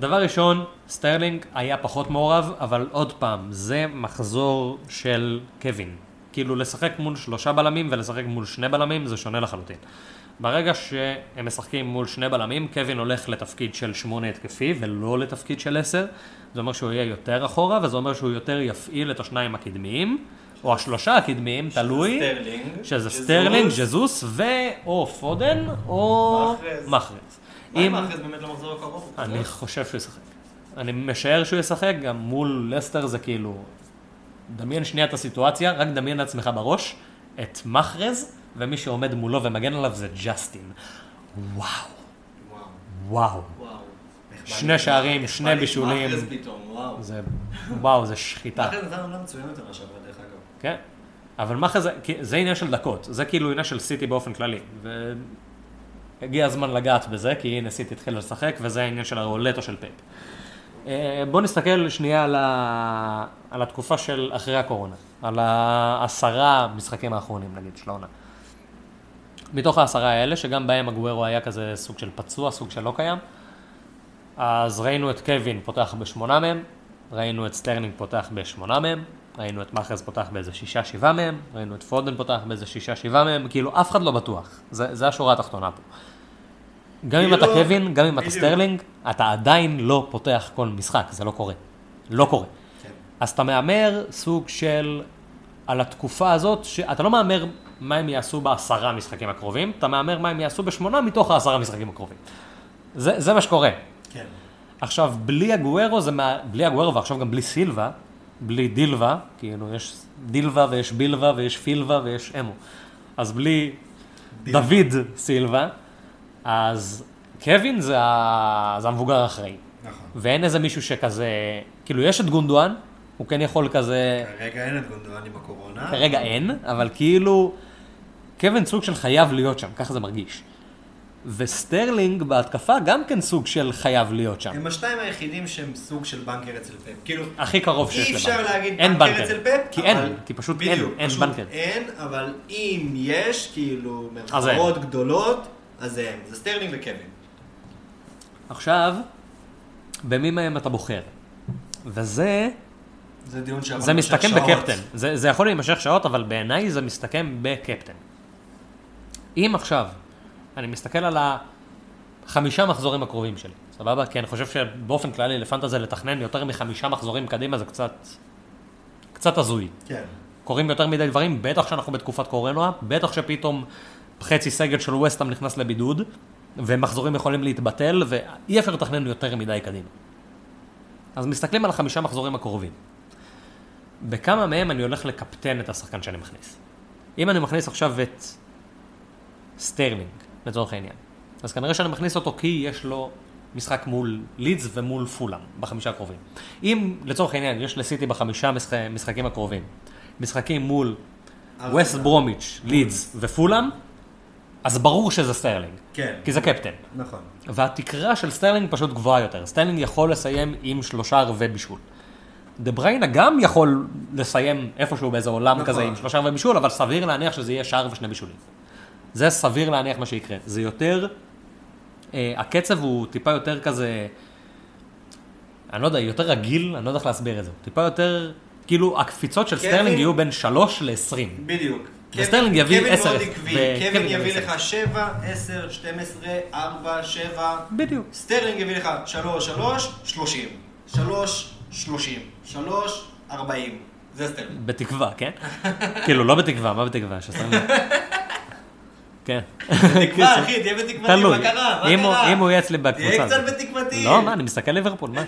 דבר ראשון, סטרלינג היה פחות מעורב, אבל עוד פעם, זה מחזור של קווין. כאילו לשחק מול שלושה בלמים ולשחק מול שני בלמים זה שונה לחלוטין. ברגע שהם משחקים מול שני בלמים, קווין הולך לתפקיד של שמונה התקפי ולא לתפקיד של עשר. זה אומר שהוא יהיה יותר אחורה, וזה אומר שהוא יותר יפעיל את השניים הקדמיים, או השלושה הקדמיים, תלוי. סטרלינג. שזה. סטרלינג, ג'זוס או פודן או מחרז. מחרז. מה אם אם- באמת למחזור הקרוב? אני חושב שהוא ישחק. אני משער שהוא ישחק, גם מול לסטר זה כאילו... דמיין שנייה את הסיטואציה, רק דמיין לעצמך בראש את מחרז, ומי שעומד מולו ומגן עליו זה ג'סטין. וואו, וואו, שני שערים, שני בישולים. מחרז פתאום, וואו. זה... וואו, זה שחיטה. מאחז נתן עונה מצוינת על השבוע, דרך אגב. כן, אבל כי זה עניין של דקות, זה כאילו עניין של סיטי באופן כללי. והגיע הזמן לגעת בזה, כי הנה סיטי התחיל לשחק, וזה העניין של הרולטו של פאפ. אה, בואו נסתכל שנייה על, ה... על התקופה של אחרי הקורונה, על העשרה משחקים האחרונים נגיד של העונה. מתוך העשרה האלה, שגם בהם הגוורו היה כזה סוג של פצוע, סוג של לא קיים, אז ראינו את קווין פותח בשמונה מהם, ראינו את סטרלינג פותח בשמונה מהם, ראינו את מחרז פותח באיזה שישה שבעה מהם, ראינו את פודן פותח באיזה שישה שבעה מהם, כאילו אף אחד לא בטוח, זה, זה השורה התחתונה פה. גם אם כאילו, אתה קווין, גם אם אתה. סטרלינג, אתה עדיין לא פותח כל משחק, זה לא קורה. לא קורה. כן. אז אתה מהמר סוג של, על התקופה הזאת, שאתה לא מהמר מה הם יעשו בעשרה משחקים הקרובים, אתה מהמר מה הם יעשו בשמונה מתוך העשרה משחקים הקרובים. זה, זה מה שקורה. כן. עכשיו, בלי הגוארו זה מה... בלי הגוארו ועכשיו גם בלי סילבה, בלי דילבה, כאילו יש דילבה ויש בילבה ויש פילבה ויש אמו. אז בלי דילבה. דוד סילבה, אז קווין זה, ה... זה המבוגר האחראי. נכון. ואין איזה מישהו שכזה, כאילו יש את גונדואן, הוא כן יכול כזה, כרגע אין את גונדואן עם הקורונה. כרגע אין, אבל כאילו, קווין סוג של חייב להיות שם, ככה זה מרגיש. וסטרלינג בהתקפה גם כן סוג של חייב להיות שם. הם השניים היחידים שהם סוג של בנקר אצל פפ. כאילו, הכי קרוב שיש אי אפשר לבנקר. להגיד אין בנקר אצל פפ, כי אבל- אין, כי פשוט אין, בדיוק, אין פשוט בנקר. אין, אבל אם יש, כאילו, אין. מרכאות גדולות, אז זה הם. זה סטרלינג וקווין. עכשיו, במי מהם אתה בוחר? וזה, זה דיון שעבר זה מסתכם שעות. בקפטן. זה, זה יכול להימשך שעות, אבל בעיניי זה מסתכם בקפטן. אם עכשיו, אני מסתכל על החמישה מחזורים הקרובים שלי, סבבה? כי אני חושב שבאופן כללי לפנטזיה לתכנן יותר מחמישה מחזורים קדימה זה קצת, קצת הזוי. כן. קורים יותר מדי דברים, בטח שאנחנו בתקופת קורונה, בטח שפתאום חצי סגל של ווסטהאם נכנס לבידוד, ומחזורים יכולים להתבטל, ואי אפשר לתכנן יותר מדי קדימה. אז מסתכלים על החמישה מחזורים הקרובים. בכמה מהם אני הולך לקפטן את השחקן שאני מכניס. אם אני מכניס עכשיו את סטרלינג, לצורך העניין, אז כנראה שאני מכניס אותו כי יש לו משחק מול לידס ומול פולאם בחמישה הקרובים. אם לצורך העניין יש לסיטי בחמישה משחק, משחקים הקרובים, משחקים מול ווסט ברומיץ', לידס ופולאם, אז ברור שזה סטרלינג, כן. כי זה קפטן. נכון. והתקרה של סטרלינג פשוט גבוהה יותר. סטרלינג יכול לסיים עם שלושה שערים ובישול. דה בריינה גם יכול לסיים איפשהו באיזה עולם נכון. כזה עם שלושה שערים ובישול, אבל סביר להניח שזה יהיה שער ושני בישולים. זה סביר להניח מה שיקרה. זה יותר, אה, הקצב הוא טיפה יותר כזה, אני לא יודע, יותר רגיל, אני לא יודע איך להסביר את זה. טיפה יותר, כאילו הקפיצות של קווין- סטרלינג יהיו בין שלוש ל-20. בדיוק. וסטרלינג יביא קווין עשר, מאוד עקבי, קווין יביא. לך 7, 10, 12, 4, 7. בדיוק. סטרלינג יביא לך 3, 3, 30. 3, 30. 3, 40. זה סטרלינג. בתקווה, כן? כאילו, לא בתקווה, מה בתקווה? שסטרלינג... כן. תקווה, אחי, תהיה בתקוותי. מה קרה? מה אם הוא- קרה? אם הוא יהיה אצלי בקבוצה. תהיה קצת בתקוותי. לא, מה, אני מסתכל ליברפול, מה?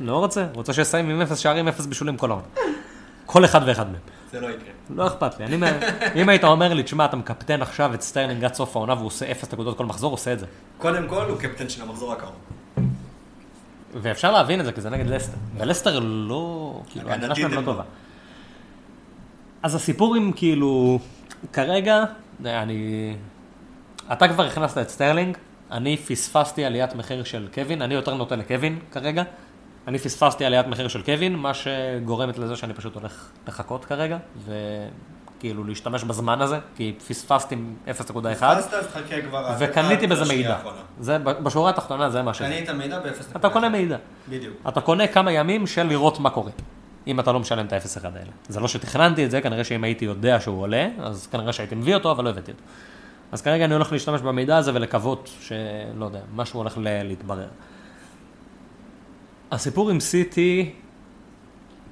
לא רוצה, רוצה שיסיים עם אפס שערים, אפס בישולים כל העונה. כל אחד ואחד מהם. זה לא יקרה. לא אכפת לי. אני, אם היית אומר לי, תשמע, אתה מקפטן עכשיו את סטרלינג עד סוף העונה והוא עושה אפס נקודות כל מחזור, עושה את זה. קודם כל, הוא קפטן של המחזור הקרוב. ואפשר להבין את זה, כי זה נגד לסטר. ולסטר לא, כאילו, ההגנה שלהם לא הם לא. טובה. אז הסיפור עם כאילו, כרגע, אני... אתה כבר הכנסת את סטרלינג, אני פספסתי עליית מחיר של קווין, אני יותר נוטה לקווין כרגע. אני פספסתי עליית מחיר של קווין, מה שגורמת לזה שאני פשוט הולך לחכות כרגע, וכאילו להשתמש בזמן הזה, כי פספסתי 0.1, פספסת, אז חכה כבר. וקניתי בזה מידע. זה, בשורה התחתונה זה מה שזה. קנית מידע ב-0. אתה קונה מידע. בדיוק. אתה קונה כמה ימים של לראות מה קורה, אם אתה לא משלם את ה-0.1 האלה. זה לא שתכננתי את זה, כנראה שאם הייתי יודע שהוא עולה, אז כנראה שהייתי מביא אותו, אבל לא הבאתי אותו. אז כרגע אני הולך להשתמש במידע הזה ולקוות שלא יודע, משהו הולך להתברר. הסיפור עם סיטי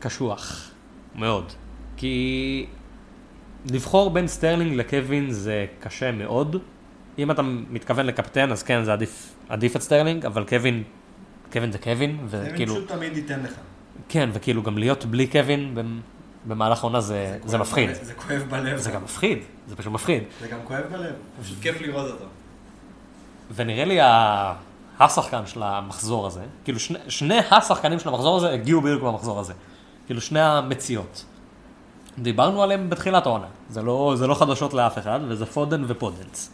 קשוח, מאוד. כי לבחור בין סטרלינג לקווין זה קשה מאוד. אם אתה מתכוון לקפטן, אז כן, זה עדיף, עדיף את סטרלינג, אבל קווין, קווין זה קווין, זה וכאילו, פשוט תמיד ייתן לך. כן, וכאילו גם להיות בלי קווין במ- במהלך העונה זה, זה כואב מפחיד. בלב, זה כואב בלב. זה גם מפחיד, זה פשוט מפחיד. זה גם כואב בלב. פשוט כיף לראות אותו. ונראה לי ה- השחקן של המחזור הזה, כאילו שני, שני השחקנים של המחזור הזה הגיעו בדיוק במחזור הזה. כאילו שני המציאות. דיברנו עליהם בתחילת העונה, זה לא, זה לא חדשות לאף אחד, וזה פודן ופודנס.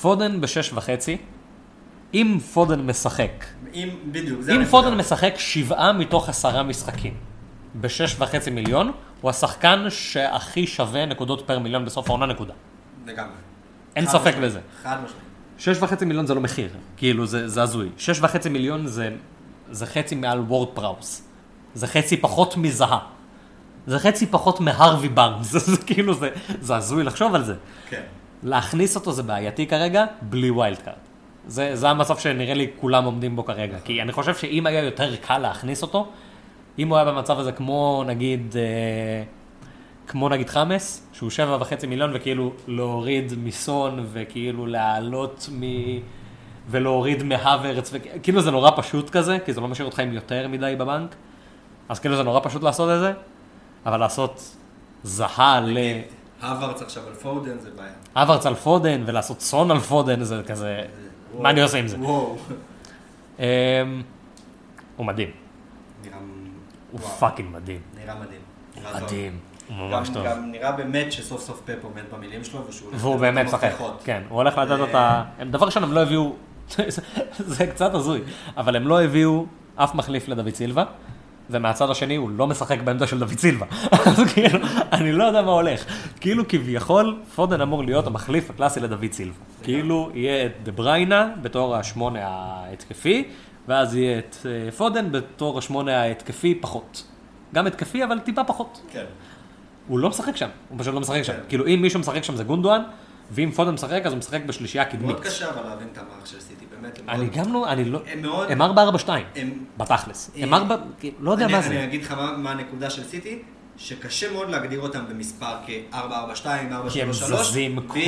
פודן בשש וחצי, אם פודן משחק, אם, בדיוק, זה אם. פודן משחק שבעה מתוך עשרה משחקים בשש וחצי מיליון, הוא השחקן שהכי שווה נקודות פר מיליון בסוף העונה נקודה. לגמרי. אין ספק משמעית, בזה. חד משמעית. שש וחצי מיליון זה לא מחיר, כאילו זה, זה הזוי. שש וחצי מיליון זה, זה חצי מעל וורד פראוס. זה חצי פחות מזאהה. זה חצי פחות מהרווי בארנס, זה, זה כאילו, זה, זה הזוי לחשוב על זה. כן. להכניס אותו זה בעייתי כרגע, בלי wild card. זה, זה המצב שנראה לי כולם עומדים בו כרגע. כי אני חושב שאם היה יותר קל להכניס אותו, אם הוא היה במצב הזה כמו נגיד, אה, כמו נגיד חאמס, שהוא שבע וחצי מיליון וכאילו להוריד מסון וכאילו להעלות מ... ולהוריד מהוורץ, כאילו זה נורא פשוט כזה, כי זה לא משאיר אותך עם יותר מדי בבנק, אז כאילו זה נורא פשוט לעשות את זה, אבל לעשות זאהה ל... הווארץ עכשיו על פודן זה בעיה. הווארץ על פודן ולעשות סון על פודן, זה כזה, מה אני עושה עם זה? וואו. אמ, הוא מדהים, נראה... הוא fucking מדהים, נראה מדהים. מדהים, הוא גם- ממש טוב. גם נראה באמת שסוף סוף פפ עומד במילים שלו, ושהוא... הולך והוא באמת משחק. כן, הוא הולך לתת אותה, הם- דבר ראשון הם לא הביאו, זה קצת הזוי, אבל הם לא הביאו אף מחליף לדוד סילבה, ומהצד השני הוא לא משחק בעמדה של דוד סילבה, אז כאילו, אני לא יודע מה הולך, כאילו כביכול פודן אמור להיות המחליף הקלאסי לדוד סילבה, כאילו יהיה את דה בריינה בתור השמונה ההתקפי, ואז יהיה את אה, פודן בתור השמונה ההתקפי פחות, גם התקפי אבל טיפה פחות. כן. הוא לא משחק שם, הוא פשוט לא משחק שם. כן. כאילו, אם מישהו משחק שם זה גונדואן, ואם פודן משחק, אז הוא משחק בשלישייה קדמית. מאוד קשה אבל להבין את המערך של סיטי, באמת. אני גם לא, אני לא... הם מאוד... הם 4-4-2, הם... בתכלס. הם אה, 4... לא יודע אני, מה אני זה. אגיד לך מה, הנקודה של סיטי, שקשה מאוד להגדיר אותם במספר כ-442, 433. כי הם זזים כל.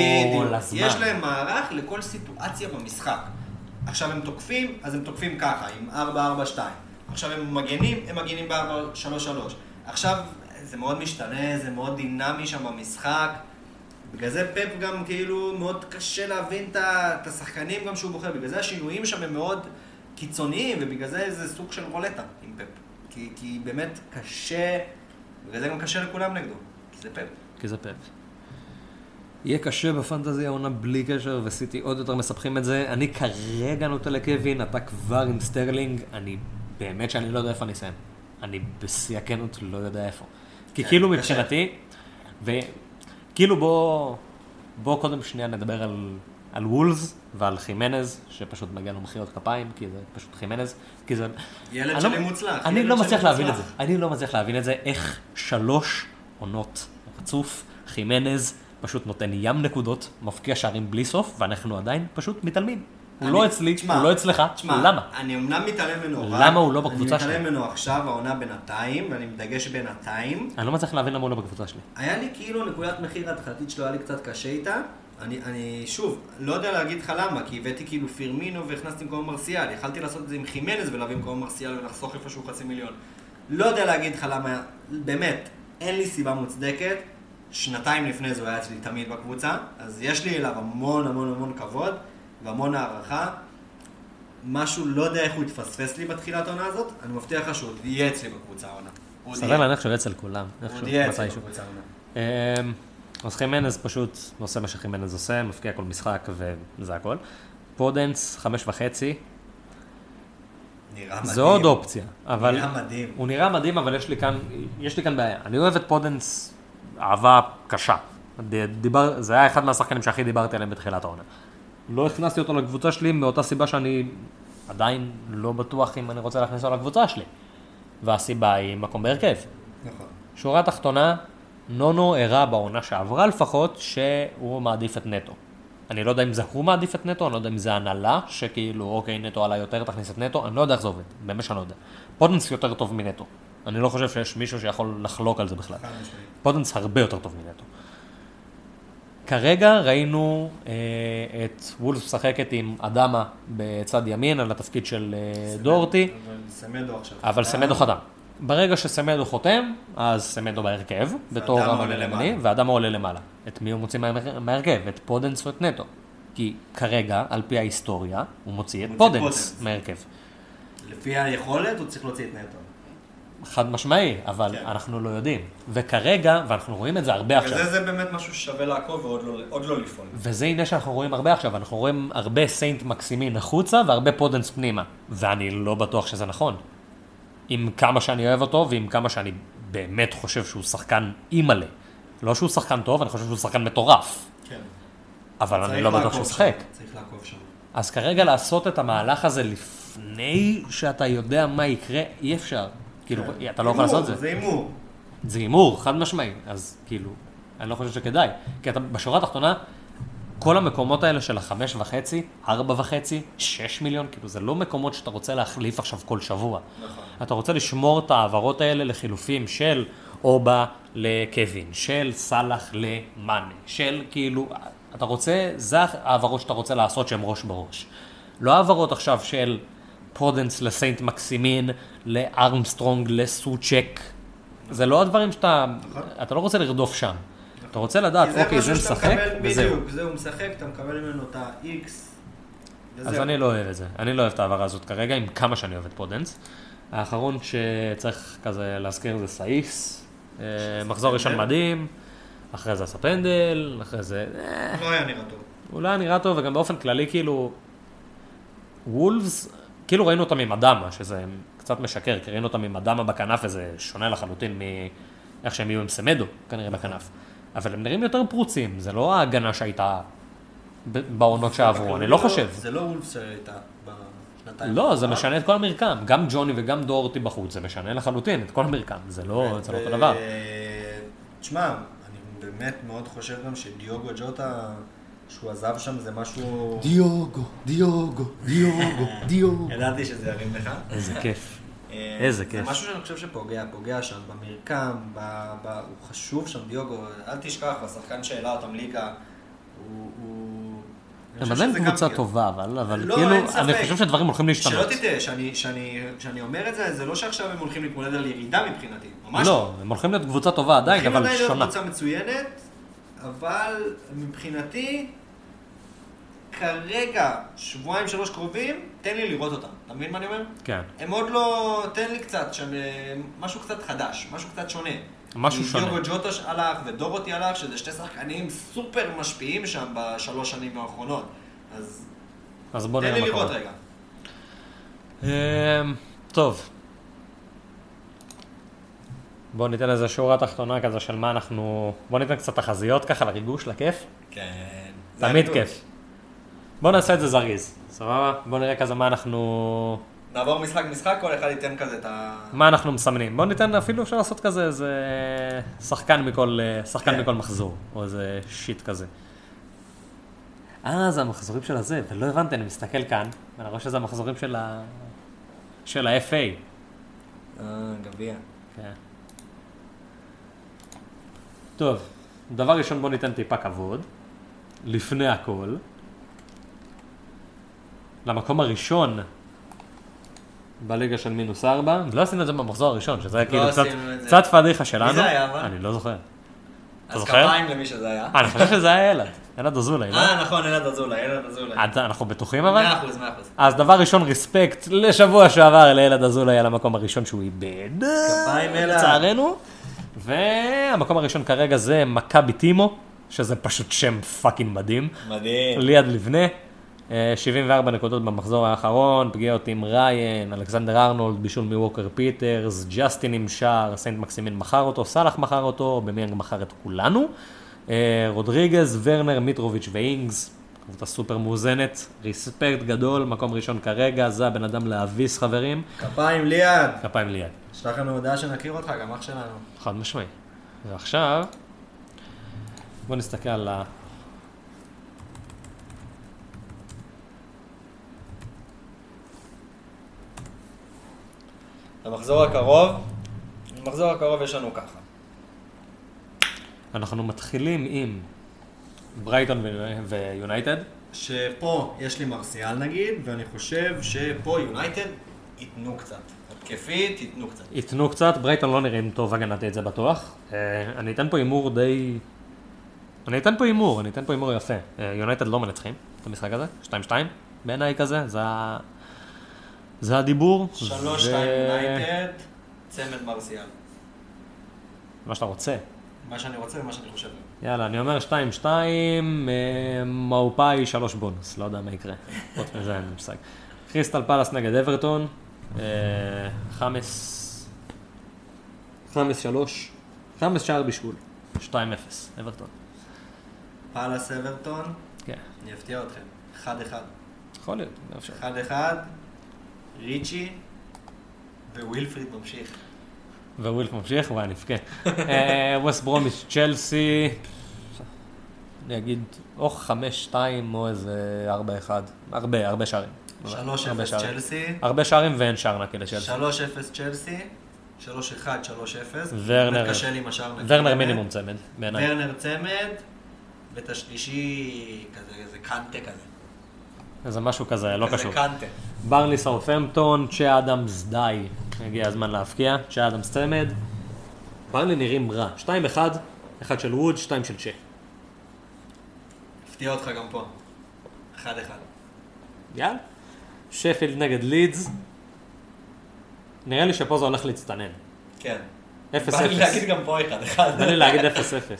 הזמן. יש להם מערך לכל סיטואציה במשחק. עכשיו הם תוקפים, אז הם תוקפים ככה, עם 442. עכשיו הם מגנים, הם מגנים ב-433. עכשיו זה מאוד משתנה, זה מאוד דינמי שם במשחק. בגלל זה פפ גם כאילו מאוד קשה להבין את השחקנים גם שהוא בוחר, בגלל זה השינויים שם הם מאוד קיצוניים, ובגלל זה זה סוג של רולטה עם פפ. כי, כי באמת קשה, בגלל זה גם קשה לכולם נגדו, כי זה פפ. כי זה פפ. יהיה קשה בפנטזי העונה בלי קשר, וסיטי עוד יותר מספחים את זה. אני כרגע נוטה לקווין, אתה כבר עם סטרלינג, אני באמת שאני לא יודע איפה אני אסיים. אני בשיא הכנות לא יודע איפה. כי כן, כאילו קשה. מבחינתי, וכאילו בוא, בוא קודם שנייה נדבר על, על וולס ועל חימנז, שפשוט מגיע לו מחיאות כפיים, כי זה פשוט חימנז, כי זה... ילד שלי לא- מוצלח, אני לא מצליח להבין את. זה. אני לא מצליח להבין את זה, איך שלוש עונות רצוף, חימנז פשוט נותן ים נקודות, מבקיע שערים בלי סוף, ואנחנו עדיין פשוט מתעלמים. הוא אני- לא אצלי, הוא לא אצלך, למה? אני אמנם מתעלם ממנו רק... למה הוא לא בקבוצה אני שלי? מתעלם ממנו עכשיו, העונה בינתיים, ואני מדגש בינתיים. אני לא מצליח להבין למה הוא לא בקבוצה שלי. היה לי כאילו נקודת מחיר ההתחלתית שלו, היה לי קצת קשה איתה. אני, אני שוב, לא יודע להגיד לך למה, כי הבאתי כאילו פירמינו והכנסתי במקום מרסיאל. יכלתי לעשות את זה עם חימנז ולהביא במקום מרסיאל ולחסוך איפשהו חצי מיליון. לא יודע להגיד לך למה, באמת, אין לי סיבה מוצדקת. שנתיים לפני זה הוא היה אצלי תמיד בקבוצה, אז יש לי אליו המון המון המון כבוד והמון הערכה. משהו, לא יודע איך הוא התפספס לי בתחילת העונה הזאת, אני מבטיח לך שהוא עוד יהיה אצלי בקבוצה העונה. סביר. להניח שהוא יהיה אצל כולם, הוא עוד יהיה אצלי. בקבוצה העונה. אמ, אז חימנז פשוט עושה מה שחימנז עושה, מבקיע כל משחק וזה הכל. פודנס, חמש וחצי, נראה מדהים. זה עוד אופציה, אבל... נראה מדהים. הוא נראה מדהים, אבל יש לי כאן, יש לי כאן בעיה. אני אוהב את פודנס אהבה קשה. דיבר, זה היה אחד מהשחקנים שהכי דיברתי עליהם בתחילת העונה. לא הכנסתי אותו לקבוצה שלי מאותה סיבה שאני עדיין לא בטוח אם אני רוצה להכניס אותו לקבוצה שלי. והסיבה היא מקום בהרכב. נכון. שורה תחתונה, נונו הראה בעונה שעברה לפחות שהוא מעדיף את נטו. אני לא יודע אם זה הוא מעדיף את נטו, אני לא יודע אם זה הנהלה, שכאילו, אוקיי, נטו עלה יותר, תכניס את נטו, אני לא יודע איך זה עובד, באמת שאני לא יודע. פודנס יותר טוב מנטו. אני לא חושב שיש מישהו שיכול לחלוק על זה בכלל. פודנס הרבה יותר טוב מנטו. כרגע ראינו אה, את וולף משחקת עם אדמה בצד ימין על התפקיד של אה, דורטי. אבל סמדו עכשיו. אבל סמדו חתם. ברגע שסמדו חותם, אז סמדו בהרכב, בתור המגן הימני. ואדמה עולה למעלה. את מי הוא מוציא מה- מההרכב? את פודנס או את נטו. כי כרגע, על פי ההיסטוריה, הוא מוציא את פודנס. מההרכב. לפי היכולת הוא צריך להוציא את נטו. חד משמעי, אבל כן. אנחנו לא יודעים. וכרגע, ואנחנו רואים את זה הרבה עכשיו, וזה זה באמת משהו ששווה לעקוב ועוד לא- לא לפעול. וזה עניין שאנחנו רואים הרבה עכשיו, אנחנו רואים הרבה סיינט מקסימין החוצה והרבה פודנס פנימה. ואני לא בטוח שזה נכון. עם כמה שאני אוהב אותו ועם כמה שאני באמת חושב שהוא שחקן אימאל'ה. לא שהוא שחקן טוב, אני חושב שהוא שחקן מטורף. כן. אבל אני לא בטוח שהוא שחק. צריך לעקוב שם. אז כרגע לעשות את המהלך הזה לפני שאתה יודע מה יקרה, אי אפשר. כאילו, אתה לא יכול לעשות את זה. זה הימור. זה הימור, חד משמעי. אז כאילו, אני לא חושב שכדאי. כי אתה, בשורה התחתונה, כל המקומות האלה של החמש וחצי, ארבע וחצי, שש מיליון, כאילו, זה לא מקומות שאתה רוצה להחליף עכשיו כל שבוע. נכון. אתה רוצה לשמור את ההעברות האלה לחילופים של אובה לקווין, של סאלח למאנה, של כאילו, אתה רוצה, זה ההעברות שאתה רוצה לעשות שהן ראש בראש. לא העברות עכשיו של פודנס לסיינט מקסימין, לארמסטרונג, לסוצ'ק. זה לא הדברים שאתה, נכון. אתה לא רוצה לרדוף שם. אתה רוצה לדעת, אוקיי, זה משחק, וזהו. בדיוק, זה הוא משחק, אתה מקבל ממנו את ה-X. אז אני לא אוהב את זה. אני לא אוהב את ההעברה הזאת כרגע, עם כמה שאני אוהב את פודנס. האחרון שצריך כזה להזכיר זה סאיס. אה, מחזור ראשון. מדהים, אחרי זה עשה פנדל, אחרי זה... אה, לא היה נראה טוב. הוא לא היה נראה טוב, וגם באופן כללי, כאילו, וולפס, כאילו ראינו אותם עם אדמה, שזה קצת משקר, כי ראינו אותם עם אדמה בכנף, וזה שונה לחלוטין מאיך שהם יהיו עם סמדו, כנראה בכנף. אבל הם נראים יותר פרוצים, זה לא ההגנה שהייתה בעונות שעברו, אני לא חושב. זה לא וולפס שהייתה בשנתיים. לא, זה. משנה את כל המרקם, גם ג'וני וגם דורטי בחוץ, זה משנה לחלוטין את כל המרקם, זה לא זה לא אותו דבר. תשמע, אני באמת מאוד חושב גם שדיוגו ג'וטה, שהוא עזב שם, זה משהו... דיוגו, דיוגו, דיוגו, דיוגו. ידעתי שזה ירים לך. איזה כיף. אה, איזה זה כיף. משהו שאני חושב שפוגע, פוגע שם במרקם, ב, ב, הוא חשוב שם, דיוגו, אל תשכח, השחקן שהעלה אותם ליגה, הוא... הוא... הם חושב עדיין קבוצה. טובה, אבל אבל לא, כאילו, אני. חושב שדברים הולכים להשתנות. שלא תטעה, שאני, שאני, שאני אומר את זה, זה לא שעכשיו הם הולכים להתמודד על ירידה מבחינתי, ממש לא, הם הולכים להיות קבוצה טובה עדיין, הולכים אבל עדיין להיות שונה. קבוצה מצוינת, אבל מבחינתי, כרגע, שבועיים שלוש קרובים, תן לי לראות אותם. אתה מבין מה אני אומר? כן. הם עוד לא... תן לי קצת, שם, משהו קצת חדש, משהו קצת שונה. משהו שונה. דיוגו ג'וטה הלך ודורותי הלך, שזה שתי שחקנים סופר משפיעים שם בשלוש שנים האחרונות. אז אז בוא תן נראה לי מה לראות קורה. רגע. אמ, טוב. בוא ניתן איזה שורה תחתונה כזה של מה אנחנו... בוא ניתן קצת תחזיות ככה לריגוש, לכיף. כן. תמיד כיף. בוא נעשה את זה זריז, סבבה? בוא נראה כזה מה אנחנו... נעבור משחק משחק, כל אחד ייתן כזה את ה... מה אנחנו מסמנים. בוא ניתן, אפילו אפשר לעשות כזה איזה שחקן מכל, שחקן כן. מכל מחזור, או איזה שיט כזה. אה, זה המחזורים של הזה, ולא הבנתי, אני מסתכל כאן, ואני רואה שזה המחזורים של ה... של ה-FA. אה, גביע. כן. טוב, דבר ראשון בוא ניתן טיפה כבוד, לפני הכל. למקום הראשון בליגה של מינוס ארבע, לא עשינו את זה במחזור הראשון, שזה היה כאילו קצת, עשינו את זה. קצת פדיחה שלנו. זה היה, אבל? אני לא זוכר. אתה אז זוכר? כפיים למי שזה היה. אה, אני חושב שזה היה אלעד, אלעד אזולאי, לא? אה, נכון, אלעד אזולאי, אלעד אזולאי. אנחנו בטוחים אבל? מאה אחוז, מאה אחוז. אז דבר ראשון, respect לשבוע שעבר לאלעד אזולאי על המקום הראשון שהוא איבד. כפיים אלעד. לצערנו. והמקום הראשון כרגע זה מכבי טימו, שזה פשוט שם fucking מדהים. מדהים. ליד לבנה. אה, 74 נקודות במחזור האחרון, פגיעות עם ריין, אלכסנדר ארנולד, בישול מווקר פיטרס, ג'סטין עם שער, סיינט מקסימין מכר אותו, סאלח מכר אותו, אובמיאנג מכר את כולנו. אה, רודריגז, ורנר, מיטרוביץ' ואינגס, קבוצה סופר מאוזנת, ריספקט גדול, מקום ראשון כרגע, זה הבן אדם להביס חברים, כפיים ליד. כפיים ליד, שלח לנו הודעה שנכיר אותך, גם אח שלנו. חד משמעי. ועכשיו, בוא נסתכל על ה... למחזור הקרוב, במחזור הקרוב יש לנו ככה. אנחנו מתחילים עם ברייטון ו- ויונייטד. שפה יש לי מרסיאל נגיד, ואני חושב שפה יונייטד ייתנו קצת. התקפית ייתנו קצת. ייתנו קצת, ברייטון לא נראים טוב הגנתי, זה בטוח. אה, אני אתן פה הימור די... אני אתן פה הימור, אני אתן פה הימור יפה. אה, יונייטד לא מנצחים את המשחק הזה, 2-2 בעיניי כזה, זה, ה... זה הדיבור. שלוש, ו- שתיים יונייטד, צמד מרסיאל. מה שאתה רוצה. מה שאני רוצה ומה שאני חושב. יאללה, אני אומר 2-2, אה, מאופאי 3 בונוס, לא יודע מה יקרה. חוץ מזה אין לי מושג. קריסטל פלאס נגד אברטון, אה, חמאס, חמאס 3, חמאס שער בישול, 2-0, אברטון. פאלאס אברטון, כן, אני אפתיע אתכם. 1-1. יכול להיות, לא אפשר. 1-1, ריצ'י ווילפריד ממשיך. ווילף ממשיך, וואי, נבכה. אה, ווסט ברומיץ' צ'לסי, אני אגיד, או 5-2 או איזה 4-1, הרבה, הרבה שערים. 3-0 הרבה שערים. צ'לסי, הרבה שערים ואין שער נקי לצ'לסי. 3-0 צ'לסי, 3-1, 3-0. ורנר- קשה לי עם נקי. ורנר. מינימום צמד, בעיניי. ורנר צמד, ואת השלישי כזה, איזה קנטה כזה. איזה משהו כזה, לא קשור. ברלי סאופהמפטון, צ'ה אדמס די. הגיע הזמן להבקיע, צ'ה אדמס צמד. ברלי נראים רע. 2-1, אחד של ווד, 2 של צ'ה. הפתיע אותך גם פה. אחד אחד. יאללה. שפילד נגד לידס. נראה לי שפה זה הולך להצטנן. כן. 0-0. בא לי להגיד גם פה אחד אחד. בא לי להגיד 0-0.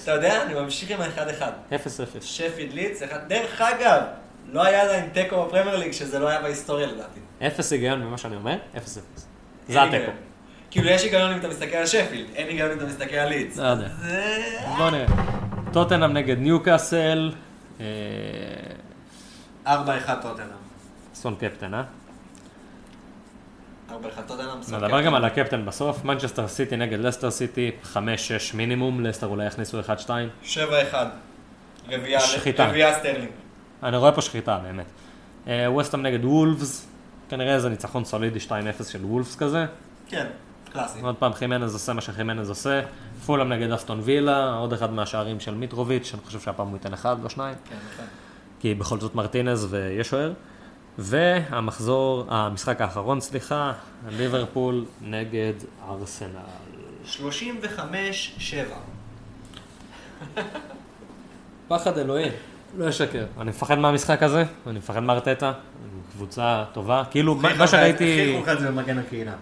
אתה יודע, אני ממשיך עם האחד אחד. 0-0. שפיד ליץ, אחד. דרך אגב, לא היה עדיין תיקו בפרמייר ליג שזה לא היה בהיסטוריה לדעתי. אפס היגיון במה שאני אומר, 0-0. זה אין התיקו. כאילו יש היגיון אם אתה מסתכל על שפילד, אין היגיון אם אתה מסתכל על ליץ. לא יודע. זה... בוא נראה. טוטנאם נגד ניוקאסל. אה, 4-1 טוטנאם. סון קפטן, אה? 4-1 טוטנאם. סון נדבר גם על הקפטן בסוף. מנצ'סטר סיטי נגד לסטר סיטי, 5-6 מינימום. לסטר אולי יכניסו 1-2. 7-1. רביעייה שחיטה. רביעייה סטרלינג. אני רואה פה שחיטה, באמת. ווסטהאם נגד וולפס. כנראה איזה ניצחון סולידי 2-0 של וולפס כזה. כן, קלאסי. עוד פעם חימנז עושה מה שחימנז עושה. פולאם נגד אסטון וילה, עוד אחד מהשערים של מיטרוביץ', אני חושב שהפעם הוא ייתן אחד, לא שניים. כן, נכון. כי בכל זאת מרטינז ויש שוער. והמחזור, המשחק האחרון, סליחה, ליברפול נגד ארסנל. 35-7. פחד אלוהים. לא אשקר. אני מפחד מהמשחק הזה, אני מפחד מארטטה, קבוצה טובה. כאילו, מה שראיתי, לך את זה במגן הקהילה.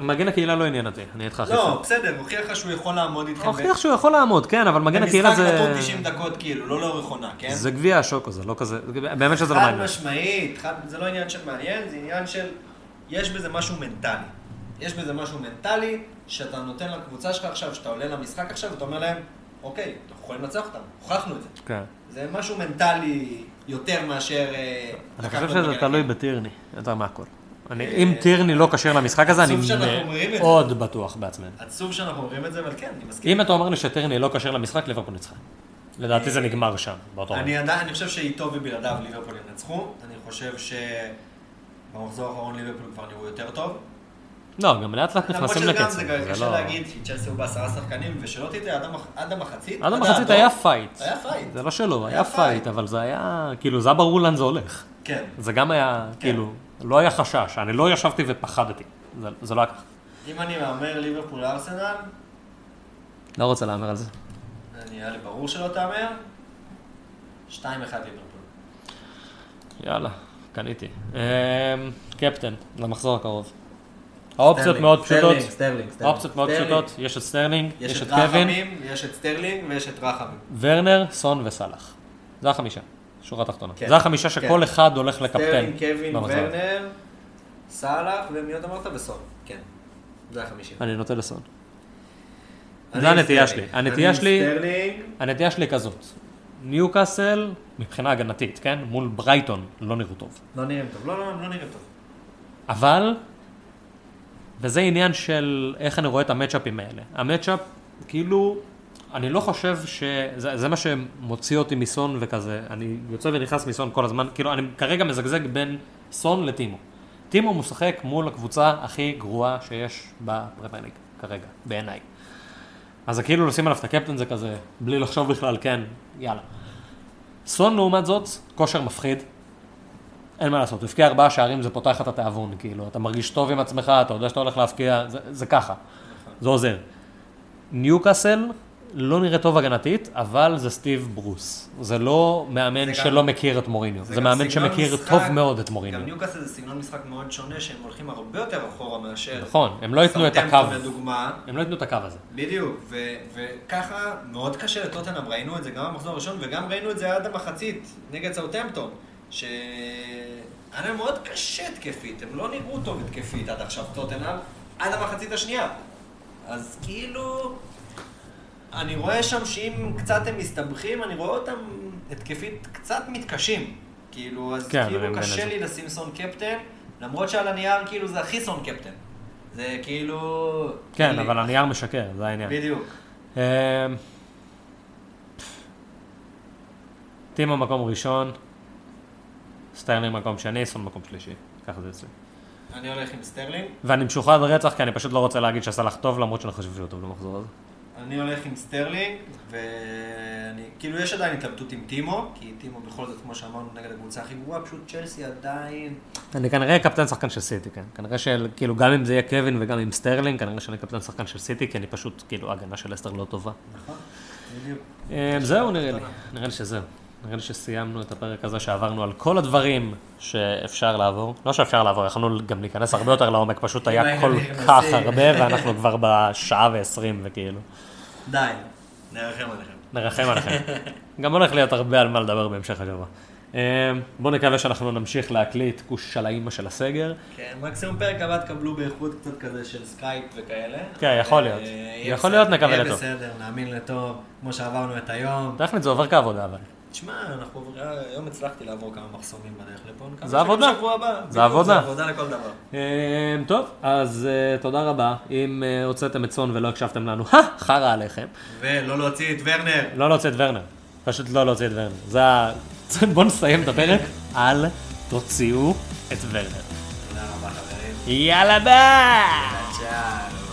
מגן הקהילה לא עניין אותי, אני איתך הכי לא. בסדר, הוכיח לך שהוא יכול לעמוד איתכם. הוכיח שהוא יכול לעמוד, כן, אבל מגן הקהילה זה... נתון 90 דקות, כאילו, לא לאורך עונה, כן? זה גביע השוקו, זה לא כזה, באמת שזה לא חד מעניין. משמעית, חד- זה לא עניין של מעניין, זה עניין של, יש בזה משהו מנטלי. יש בזה משהו מנטלי, שאתה נותן לקבוצה שלך עכשיו, שאתה עולה למשחק עכשיו, ואתה אומר להם, אוקיי, אנחנו יכולים לנצח אותם, הוכחנו את זה. כן. זה משהו מנטלי יותר מאשר... אה, אני חושב שזה תלוי. בטירני, יותר מהכל. אני- אם טירני לא כשיר למשחק הזה, אני. מאוד בטוח בעצמנו. עצוב שאנחנו אומרים את זה, אבל כן, אני מסכים. אם אתה אומר לי שטירני לא כשיר למשחק, ליברפול ניצחה. לדעתי זה נגמר שם, באותו רגע. אני עדיין, אני חושב שאיתו ובלעדיו ליברפול ינצחו. אני חושב שבמחזור האחרון ליברפול כבר נראו יותר טוב. לא, גם לאט לאט למרות נכנסים לקצב. זה זה קשה לא- להגיד שצ'לסי הוא בעשרה שחקנים, ושלא תטעה, עד המח- עד המחצית. עד המחצית היה fight. היה fight. זה לא שלא, היה fight. אבל זה היה, כאילו, זה היה ברור לאן זה הולך. כן. זה גם היה, כאילו, לא היה חשש, אני לא ישבתי ופחדתי. זה- לא היה ככה. אם אני מהמר ליברפול ארסנל, לא רוצה להמר על זה. נראה לי ברור שלא תהמר. 2-1 ליברפול. יאללה, קניתי. אמ, קפטן, למחזור הקרוב. האופציות מאוד פשוטות. סטרלינג, סטרלינג, סטרלינג. האופציות מאוד. פשוטות, יש את סטרלינג, יש את קווין, יש את סטרלינג ויש את רחמים. ורנר, סון וסאלח. זה החמישה, שורה תחתונה. כן. זה החמישה שכל כן. אחד הולך לקפטן. סטרלינג, קווין. ורנר, סאלח, ומי עוד אמרת? וסון. כן. זה החמישים. אני נוטה לסון. זה הנטייה. שלי. הנטייה שלי-. הנטייה שלי כזאת, ניוקאסל, מבחינה הגנתית, כן? מול ברייטון, לא נראו טוב. לא נראים טוב. לא, לא, לא נראים טוב. אבל, וזה עניין של איך אני רואה את המצ'אפים האלה. המצ'אפ, כאילו, אני לא חושב שזה זה מה שמוציא אותי מסון וכזה, אני יוצא ונכנס מסון כל הזמן, כאילו, אני כרגע מזגזג בין סון לטימו. טימו משחק מול הקבוצה הכי גרועה שיש בפרמייר ליג, כרגע, בעיניי. אז זה כאילו לשים עליו את הקפטן זה כזה, בלי לחשוב בכלל, כן, יאללה. סון לעומת זאת, כושר מפחיד, אין מה לעשות, הבקיע ארבעה שערים זה פותח את התיאבון, כאילו, אתה מרגיש טוב עם עצמך, אתה יודע שאתה הולך להבקיע, זה, זה ככה, זה עוזר. ניוקאסל לא נראה טוב הגנתית, אבל זה סטיב ברוס. זה לא מאמן זה גם- שלא מכיר את מוריניו, זה, גם מאמן שמכיר משחק- טוב מאוד את מוריניו. גם ניוקאסל זה סגנון משחק מאוד שונה, שהם הולכים הרבה יותר אחורה מאשר... נכון, הם לא ייתנו את הקו, לדוגמה. הם לא ייתנו את הקו הזה. בדיוק, ו- וככה מאוד קשה לטוטנאם, ראינו את זה גם במחזור הראשון וגם ראינו את זה עד המחצית נגד סאוטהמפטון, שהיה להם מאוד קשה התקפית, הם לא נראו טוב התקפית עד עכשיו טוטנאם, עד המחצית השנייה. אז כאילו, אני רואה שם שאם קצת הם מסתבכים, אני רואה אותם התקפית קצת מתקשים. כאילו, אז כן, כאילו קשה. לי לשים סון קפטן, למרות שעל הנייר כאילו זה הכי סון קפטן. זה כאילו... כן, כאילו- אבל הנייר משקר, זה העניין. בדיוק. אמ, טימו מקום ראשון, סטרלינג מקום שני, סון מקום שלישי. ככה זה אצלי. אני הולך עם סטרלינג. ואני משוחד רצח, כי אני פשוט לא רוצה להגיד שסלח טוב, למרות שאני חושב שהוא טוב למחזור הזה. אני הולך עם סטרלינג, ואני, כאילו יש עדיין התלבטות עם טימו, כי טימו בכל זאת, כמו שאמרנו, נגד הקבוצה הכי גרועה, פשוט צ'לסי עדיין... אני כנראה קפטן שחקן של סיטי, כן. כנראה שכאילו גם אם זה יהיה קווין וגם עם סטרלינג, כנראה שאני קפטן שחקן של סיטי, כי אני פשוט, כאילו, ההגנה של לסטר לא טובה. נכון, בדיוק. אה, זהו נראה לי, נראה לי שזהו. נראה לי שסיימנו את הפרק הזה שעברנו על כל הדברים שאפשר לעבור. לא שאפשר לעבור, יכולנו גם להיכנס הרבה יותר לעומק, פשוט היה כל. כל כך הרבה, ואנחנו כבר בשעה ועשרים וכאילו. די, נרחם עליכם. נרחם עליכם. גם הולך להיות הרבה על מה לדבר בהמשך השבוע. אה, בואו נקווה שאנחנו נמשיך להקליט כוס של האימא של הסגר. כן, מקסימום פרק הבא תקבלו באיכות קצת כזה של סקייפ וכאלה. כן, יכול להיות. אה, יהיה יכול להיות, נקווה יהיה לטוב. בסדר, נאמין לטוב, כמו שעברנו את היום. טכנית זה עובר כעבודה אבל. תשמע, אנחנו עוברים- היום הצלחתי לעבור כמה מחסומים בדרך לפה. זה עבודה. זה עבודה. זה עבודה לכל דבר. אה, טוב, אז אה, תודה רבה. אם אה, הוצאתם את צאן ולא הקשבתם לנו, חרא עליכם. ולא להוציא את ורנר. לא להוציא את ורנר. פשוט לא להוציא את ורנר. זה ה... בואו נסיים את הפרק. אל תוציאו את ורנר. תודה רבה חברים. יאללה ביי!